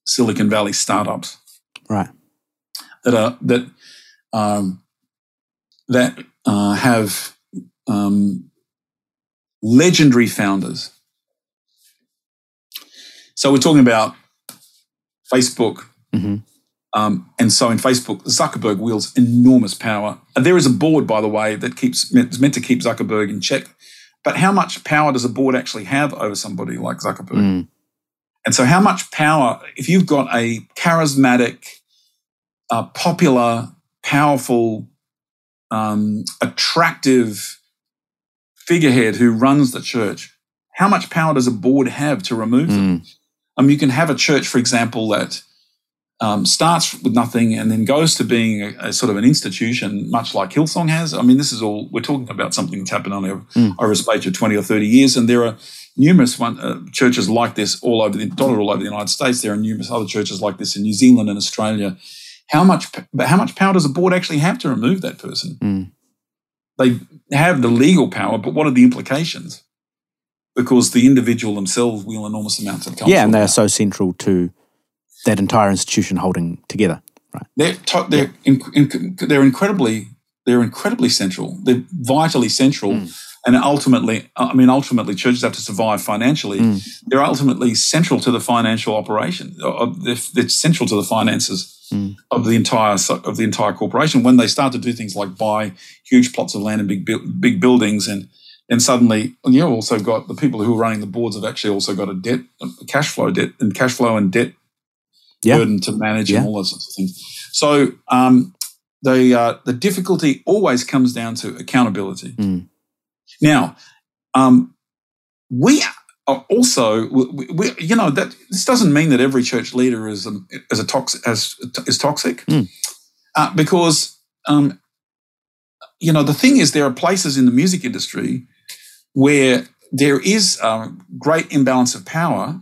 Silicon Valley startups. Right that are that um, that uh, have um, legendary founders. So we're talking about Facebook. Mm-hmm. Um, and so in Facebook, Zuckerberg wields enormous power. And there is a board, by the way, that keeps is meant to keep Zuckerberg in check. But how much power does a board actually have over somebody like Zuckerberg? Mm. And so, how much power, if you've got a charismatic, a popular, powerful, um, attractive figurehead who runs the church, how much power does a board have to remove mm. them? Mean, you can have a church, for example, that um, starts with nothing and then goes to being a, a, sort of an institution, much like Hillsong has. I mean, this is all we're talking about something that's happened over, mm. over a space of twenty or thirty years, and there are numerous one, uh, churches like this all over the dotted all over the United States. There are numerous other churches like this in New Zealand and Australia how much, but how much power does a board actually have to remove that person? Mm. They have the legal power, but what are the implications? Because the individual themselves wield enormous amounts of Yeah, and they are so central to that entire institution holding together. Right. They're to, they're yeah. in, in, they're incredibly they're incredibly central. They're vitally central. Mm and ultimately, I mean, ultimately, churches have to survive financially. Mm. They're ultimately central to the financial operation. They're, they're central to the finances mm. of the entire of the entire corporation. When they start to do things like buy huge plots of land and big big buildings, and then suddenly you've also got the people who are running the boards have actually also got a debt, a cash flow debt, and cash flow and debt yeah. burden to manage yeah. and all those sorts of things. So um, the uh, the difficulty always comes down to accountability. Mm. Now, um, we also, we, we, you know, that this doesn't mean that every church leader is a, is a toxic as is toxic, mm. uh, because um, you know the thing is there are places in the music industry where there is a great imbalance of power,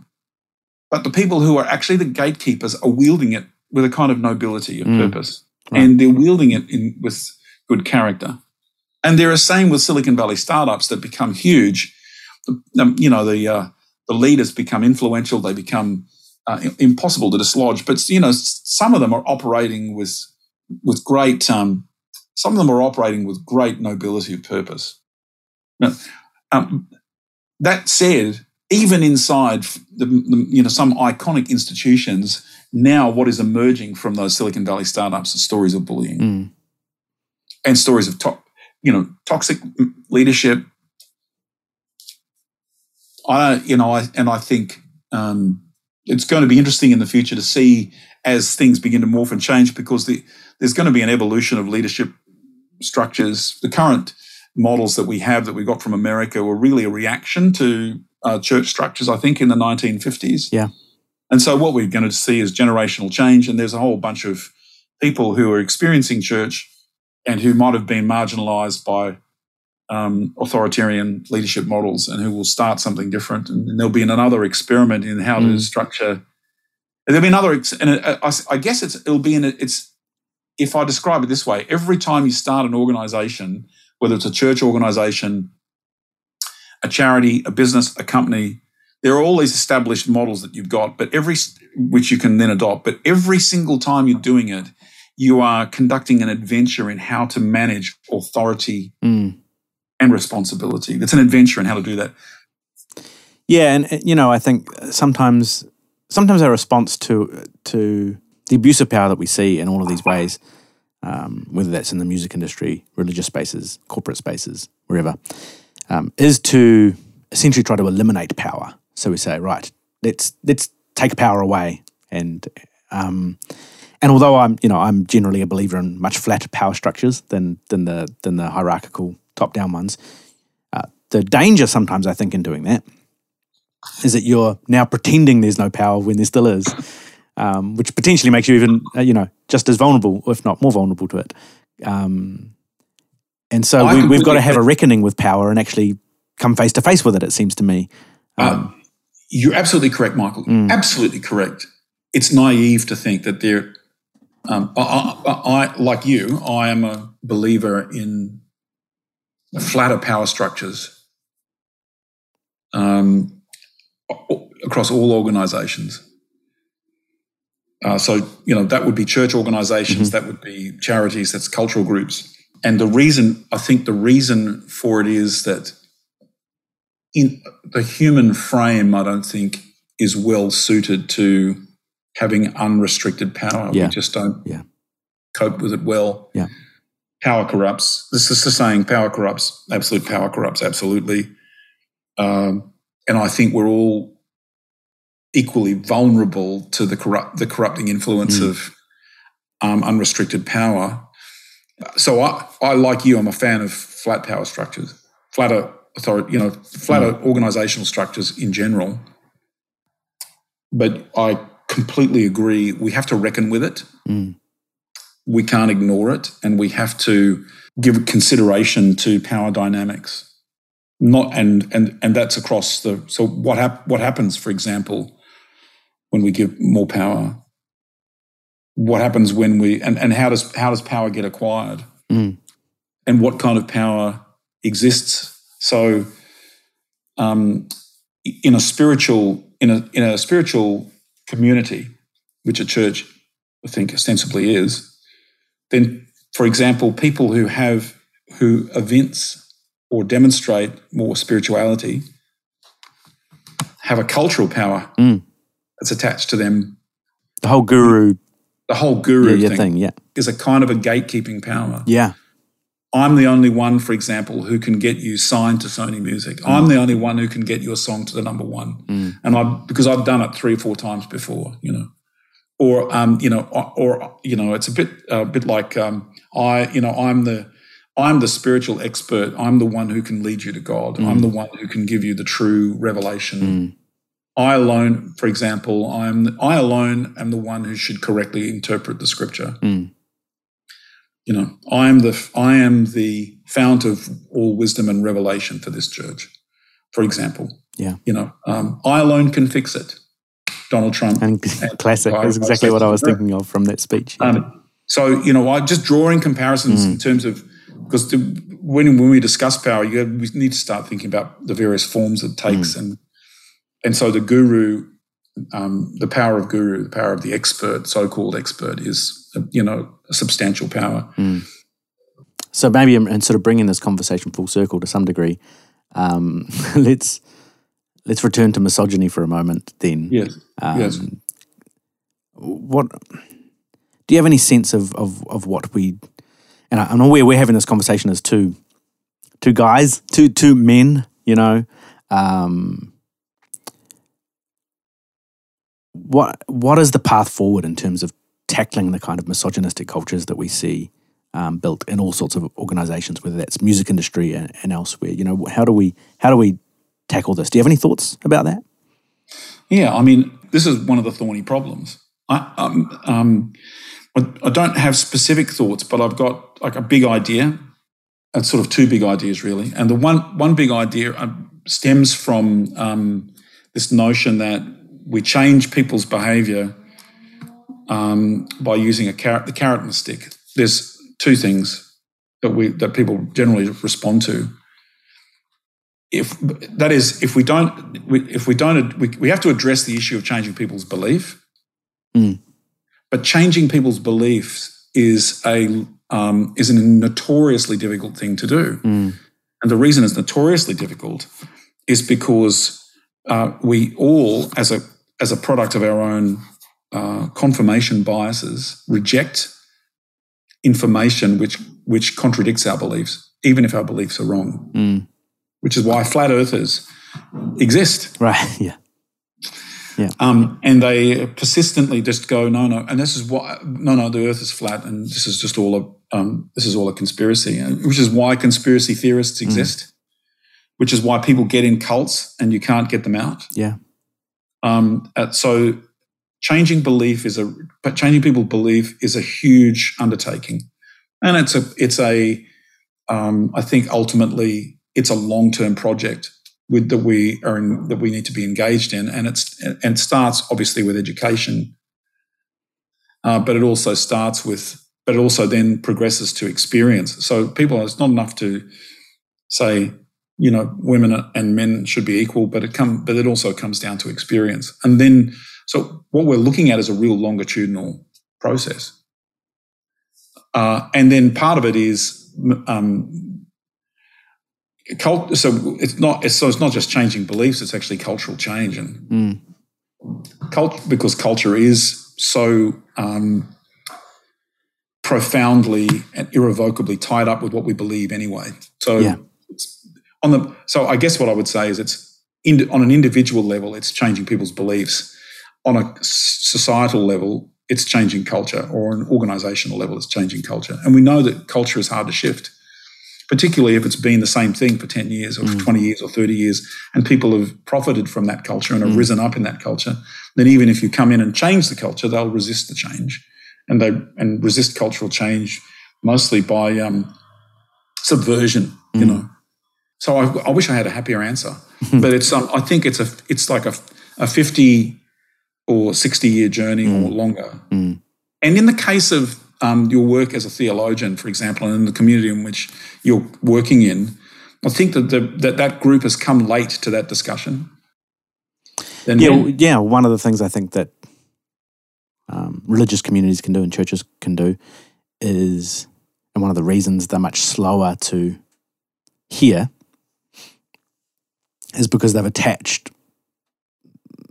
but the people who are actually the gatekeepers are wielding it with a kind of nobility of mm. purpose, right. and they're wielding it in, with good character. And they're the same with Silicon Valley startups that become huge. Um, you know, the uh, the leaders become influential. They become uh, impossible to dislodge. But you know, some of them are operating with with great um, some of them are operating with great nobility of purpose. Now, um, that said, even inside the, the, you know some iconic institutions, now what is emerging from those Silicon Valley startups are stories of bullying Mm. and stories of to- you know toxic leadership. I you know I and I think um, it's going to be interesting in the future to see as things begin to morph and change because the, there's going to be an evolution of leadership structures. The current models that we have that we got from America were really a reaction to uh, church structures. I think in the 1950s. Yeah. And so what we're going to see is generational change, and there's a whole bunch of people who are experiencing church and who might have been marginalized by um, authoritarian leadership models and who will start something different. And there'll be another experiment in how to Mm. structure. and There'll be another, and uh, I, I guess it's it'll be in a, it's if I describe it this way: every time you start an organization, whether it's a church organization, a charity, a business, a company, there are all these established models that you've got, but every which you can then adopt. But every single time you're doing it, you are conducting an adventure in how to manage authority Mm. And responsibility. It's an adventure in how to do that. Yeah, and you know, I think sometimes sometimes our response to to the abuse of power that we see in all of these ways, um, whether that's in the music industry, religious spaces, corporate spaces, wherever, um, is to essentially try to eliminate power. So we say, right, let's let's take power away, and um, and although I'm you know I'm generally a believer in much flatter power structures than than the than the hierarchical top down ones, uh, the danger sometimes I think in doing that is that you're now pretending there's no power when there still is, um, which potentially makes you even, uh, you know, just as vulnerable, if not more vulnerable to it. Um, and so I we, we've got to have a reckoning with power and actually come face to face with it. It seems to me. Um, you're absolutely correct, Michael. Mm. Absolutely correct. It's naive to think that there. Um, I, I, I, like you, I am a believer in flatter power structures um, across all organisations. Uh, so you know that would be church organisations, that would be charities, that's cultural groups, and the reason I think the reason for it is that in the human frame, I don't think is well suited to having unrestricted power. Yeah. We just don't Yeah. cope with it well. Yeah. Power corrupts. This is the saying: power corrupts. Absolute power corrupts. Absolutely. Um, and I think we're all equally vulnerable to the corrupt, the corrupting influence Mm. of um, unrestricted power. So I, I, like you, I'm a fan of flat power structures, flatter authority, you know, flatter organizational structures in general. But I completely agree. We have to reckon with it. Mm. We can't ignore it, and we have to give consideration to power dynamics. Not and and and that's across the. So what hap- what happens, for example, when we give more power? What happens when we and, and how does how does power get acquired? Mm. and what kind of power exists. So, um, in a spiritual in a in a spiritual community, which a church I think ostensibly is, then, for example, people who have who evince or demonstrate more spirituality have a cultural power Mm. that's attached to them. The whole guru The whole guru yeah, thing, thing. Yeah. is a kind of a gatekeeping power. Yeah. I'm the only one, for example, who can get you signed to Sony Music. I'm the only one who can get your song to the number one, Mm. and I because I've done it three or four times before, you know, or um, you know, or, or you know, it's a bit a bit like um, I, you know, I'm the I'm the spiritual expert. I'm the one who can lead you to God. I'm the one who can give you the true revelation. Mm. I alone, for example, I'm I alone am the one who should correctly interpret the scripture Mm. you know i am the i am the fount of all wisdom and revelation for this church for example Yeah. you know um, i alone can fix it donald trump And classic. That's exactly what I was thinking of from that speech. Yeah. um, so you know i just drawing comparisons Mm. in terms of because when when we discuss power you have, we need to start thinking about the various forms it takes Mm. and and so the guru um, the power of guru the power of the expert so-called expert is you know a substantial power Mm. So maybe, and sort of bringing this conversation full circle to some degree, um, let's let's return to misogyny for a moment. Then, yes, um, yes. What do you have any sense of of, of what we? And I'm aware we're having this conversation as two two guys, two two men. You know, um, what what is the path forward in terms of tackling the kind of misogynistic cultures that we see um, built in all sorts of organizations, whether that's music industry and, and, elsewhere. You know, how do we how do we tackle this? Do you have any thoughts about that? Yeah, I mean, this is one of the thorny problems. I, um, um, I don't have specific thoughts, but I've got like a big idea. It's sort of two big ideas, really. And the one one big idea uh, stems from um, this notion that we change people's behaviour um, by using a carrot, the carrot and the stick. There's two things that we that people generally respond to. If that is, if we don't, we, if we don't, we, we have to address the issue of changing people's belief. Mm. But changing people's beliefs is a um, is a notoriously difficult thing to do, mm. and the reason it's notoriously difficult is because uh, we all, as a as a product of our own uh, confirmation biases, reject information which which contradicts our beliefs, even if our beliefs are wrong. Mm. Which is why flat earthers exist. Right. Yeah. Yeah. Um, and they persistently just go, no, no, and this is why, no, no, the Earth is flat, and this is just all a, um, this is all a conspiracy, and, which is why conspiracy theorists mm. exist, mm. which is why people get in cults and you can't get them out. Yeah. Um, uh, so changing belief is a but changing people's belief is a huge undertaking and it's a it's a um, I think ultimately it's a long term project with that we are in, that we need to be engaged in and it's and it starts obviously with education. Uh, but it also starts with but it also then progresses to experience. So people it's not enough to say you know women and men should be equal but it come but it also comes down to experience. And then so what we're looking at is a real longitudinal process. Uh, and then part of it is um, cult, so it's not it's, so it's not just changing beliefs; it's actually cultural change and mm. cult because culture is so um, profoundly and irrevocably tied up with what we believe anyway. So yeah. on the so I guess what I would say is it's in, on an individual level, it's changing people's beliefs on a societal level, it's changing culture, or an organizational level, it's changing culture. And we know that culture is hard to shift, particularly if it's been the same thing for 10 years or mm. 20 years or 30 years, and people have profited from that culture and have mm. risen up in that culture. Then, even if you come in and change the culture, they'll resist the change and they and resist cultural change mostly by um, subversion, mm. you know. So I, I, wish I had a happier answer, but it's um, I think it's a it's like a, a 50 or 60 year journey mm. or longer. Mm. And in the case of um, your work as a theologian, for example, and in the community in which you're working in, I think that the, that, that group has come late to that discussion. Then yeah, yeah. One of the things I think that um, religious communities can do and churches can do is, and one of the reasons they're much slower to hear is because they've attached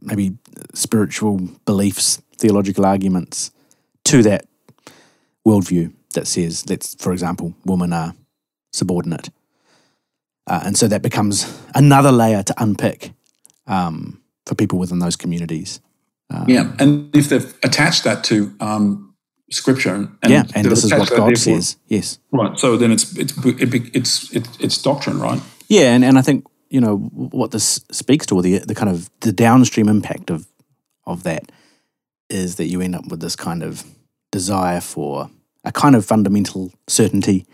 maybe spiritual beliefs, theological arguments to that worldview that says, let's, for example, women are subordinate. Uh, and so that becomes another layer to unpick um, for people within those communities. Um, yeah, and if they've attached that to um, scripture, and yeah, and this is what God says. Yes, right. So then it's it's it's it's, it's doctrine, right? Yeah, and, and I think you know what this speaks to, or the the kind of the downstream impact of of that is that you end up with this kind of desire for a kind of fundamental certainty,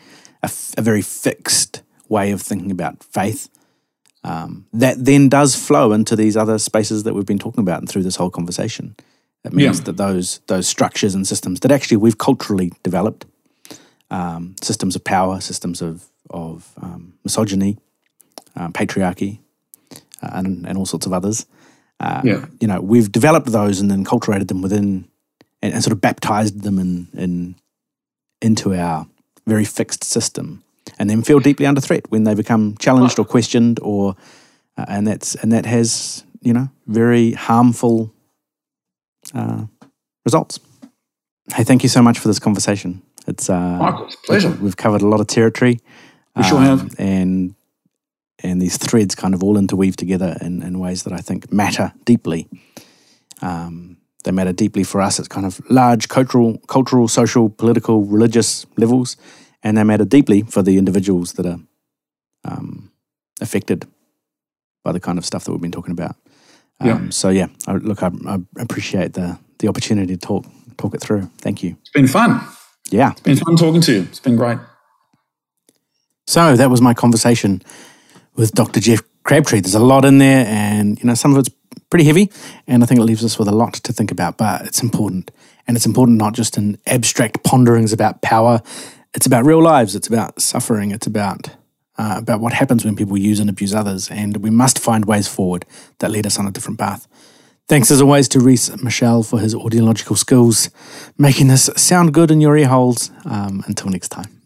a, f- a very fixed way of thinking about faith. Um, that then does flow into these other spaces that we've been talking about and through this whole conversation. It means yeah. that those those structures and systems that actually we've culturally developed, um, systems of power, systems of of um, misogyny, um, patriarchy, uh, and, and all sorts of others, uh, yeah. You know, we've developed those and then cultivated them within and, and, sort of baptized them in, in into our very fixed system, and then feel deeply under threat when they become challenged or questioned, or uh, and that's and that has you know very harmful uh, results. Hey, thank you so much for this conversation. It's uh, Michael, it's a pleasure. We've covered a lot of territory. We sure have. and and these threads kind of all interweave together in, in ways that I think matter deeply. Um, they matter deeply for us at kind of large cultural, cultural, social, political, religious levels, and they matter deeply for the individuals that are um, affected by the kind of stuff that we've been talking about. Um, Yeah. So yeah, I, look, I, I appreciate the the opportunity to talk talk it through. Thank you. It's been fun. Yeah. It's been fun talking to you. It's been great. So that was my conversation with Dr. Jeff Crabtree. There's a lot in there, and you know some of it's pretty heavy, and I think it leaves us with a lot to think about. But it's important, and it's important not just in abstract ponderings about power. It's about real lives. It's about suffering. It's about uh, about what happens when people use and abuse others, and we must find ways forward that lead us on a different path. Thanks as always to Reese Michelle for his audiological skills, making this sound good in your ear holes. Um, until next time.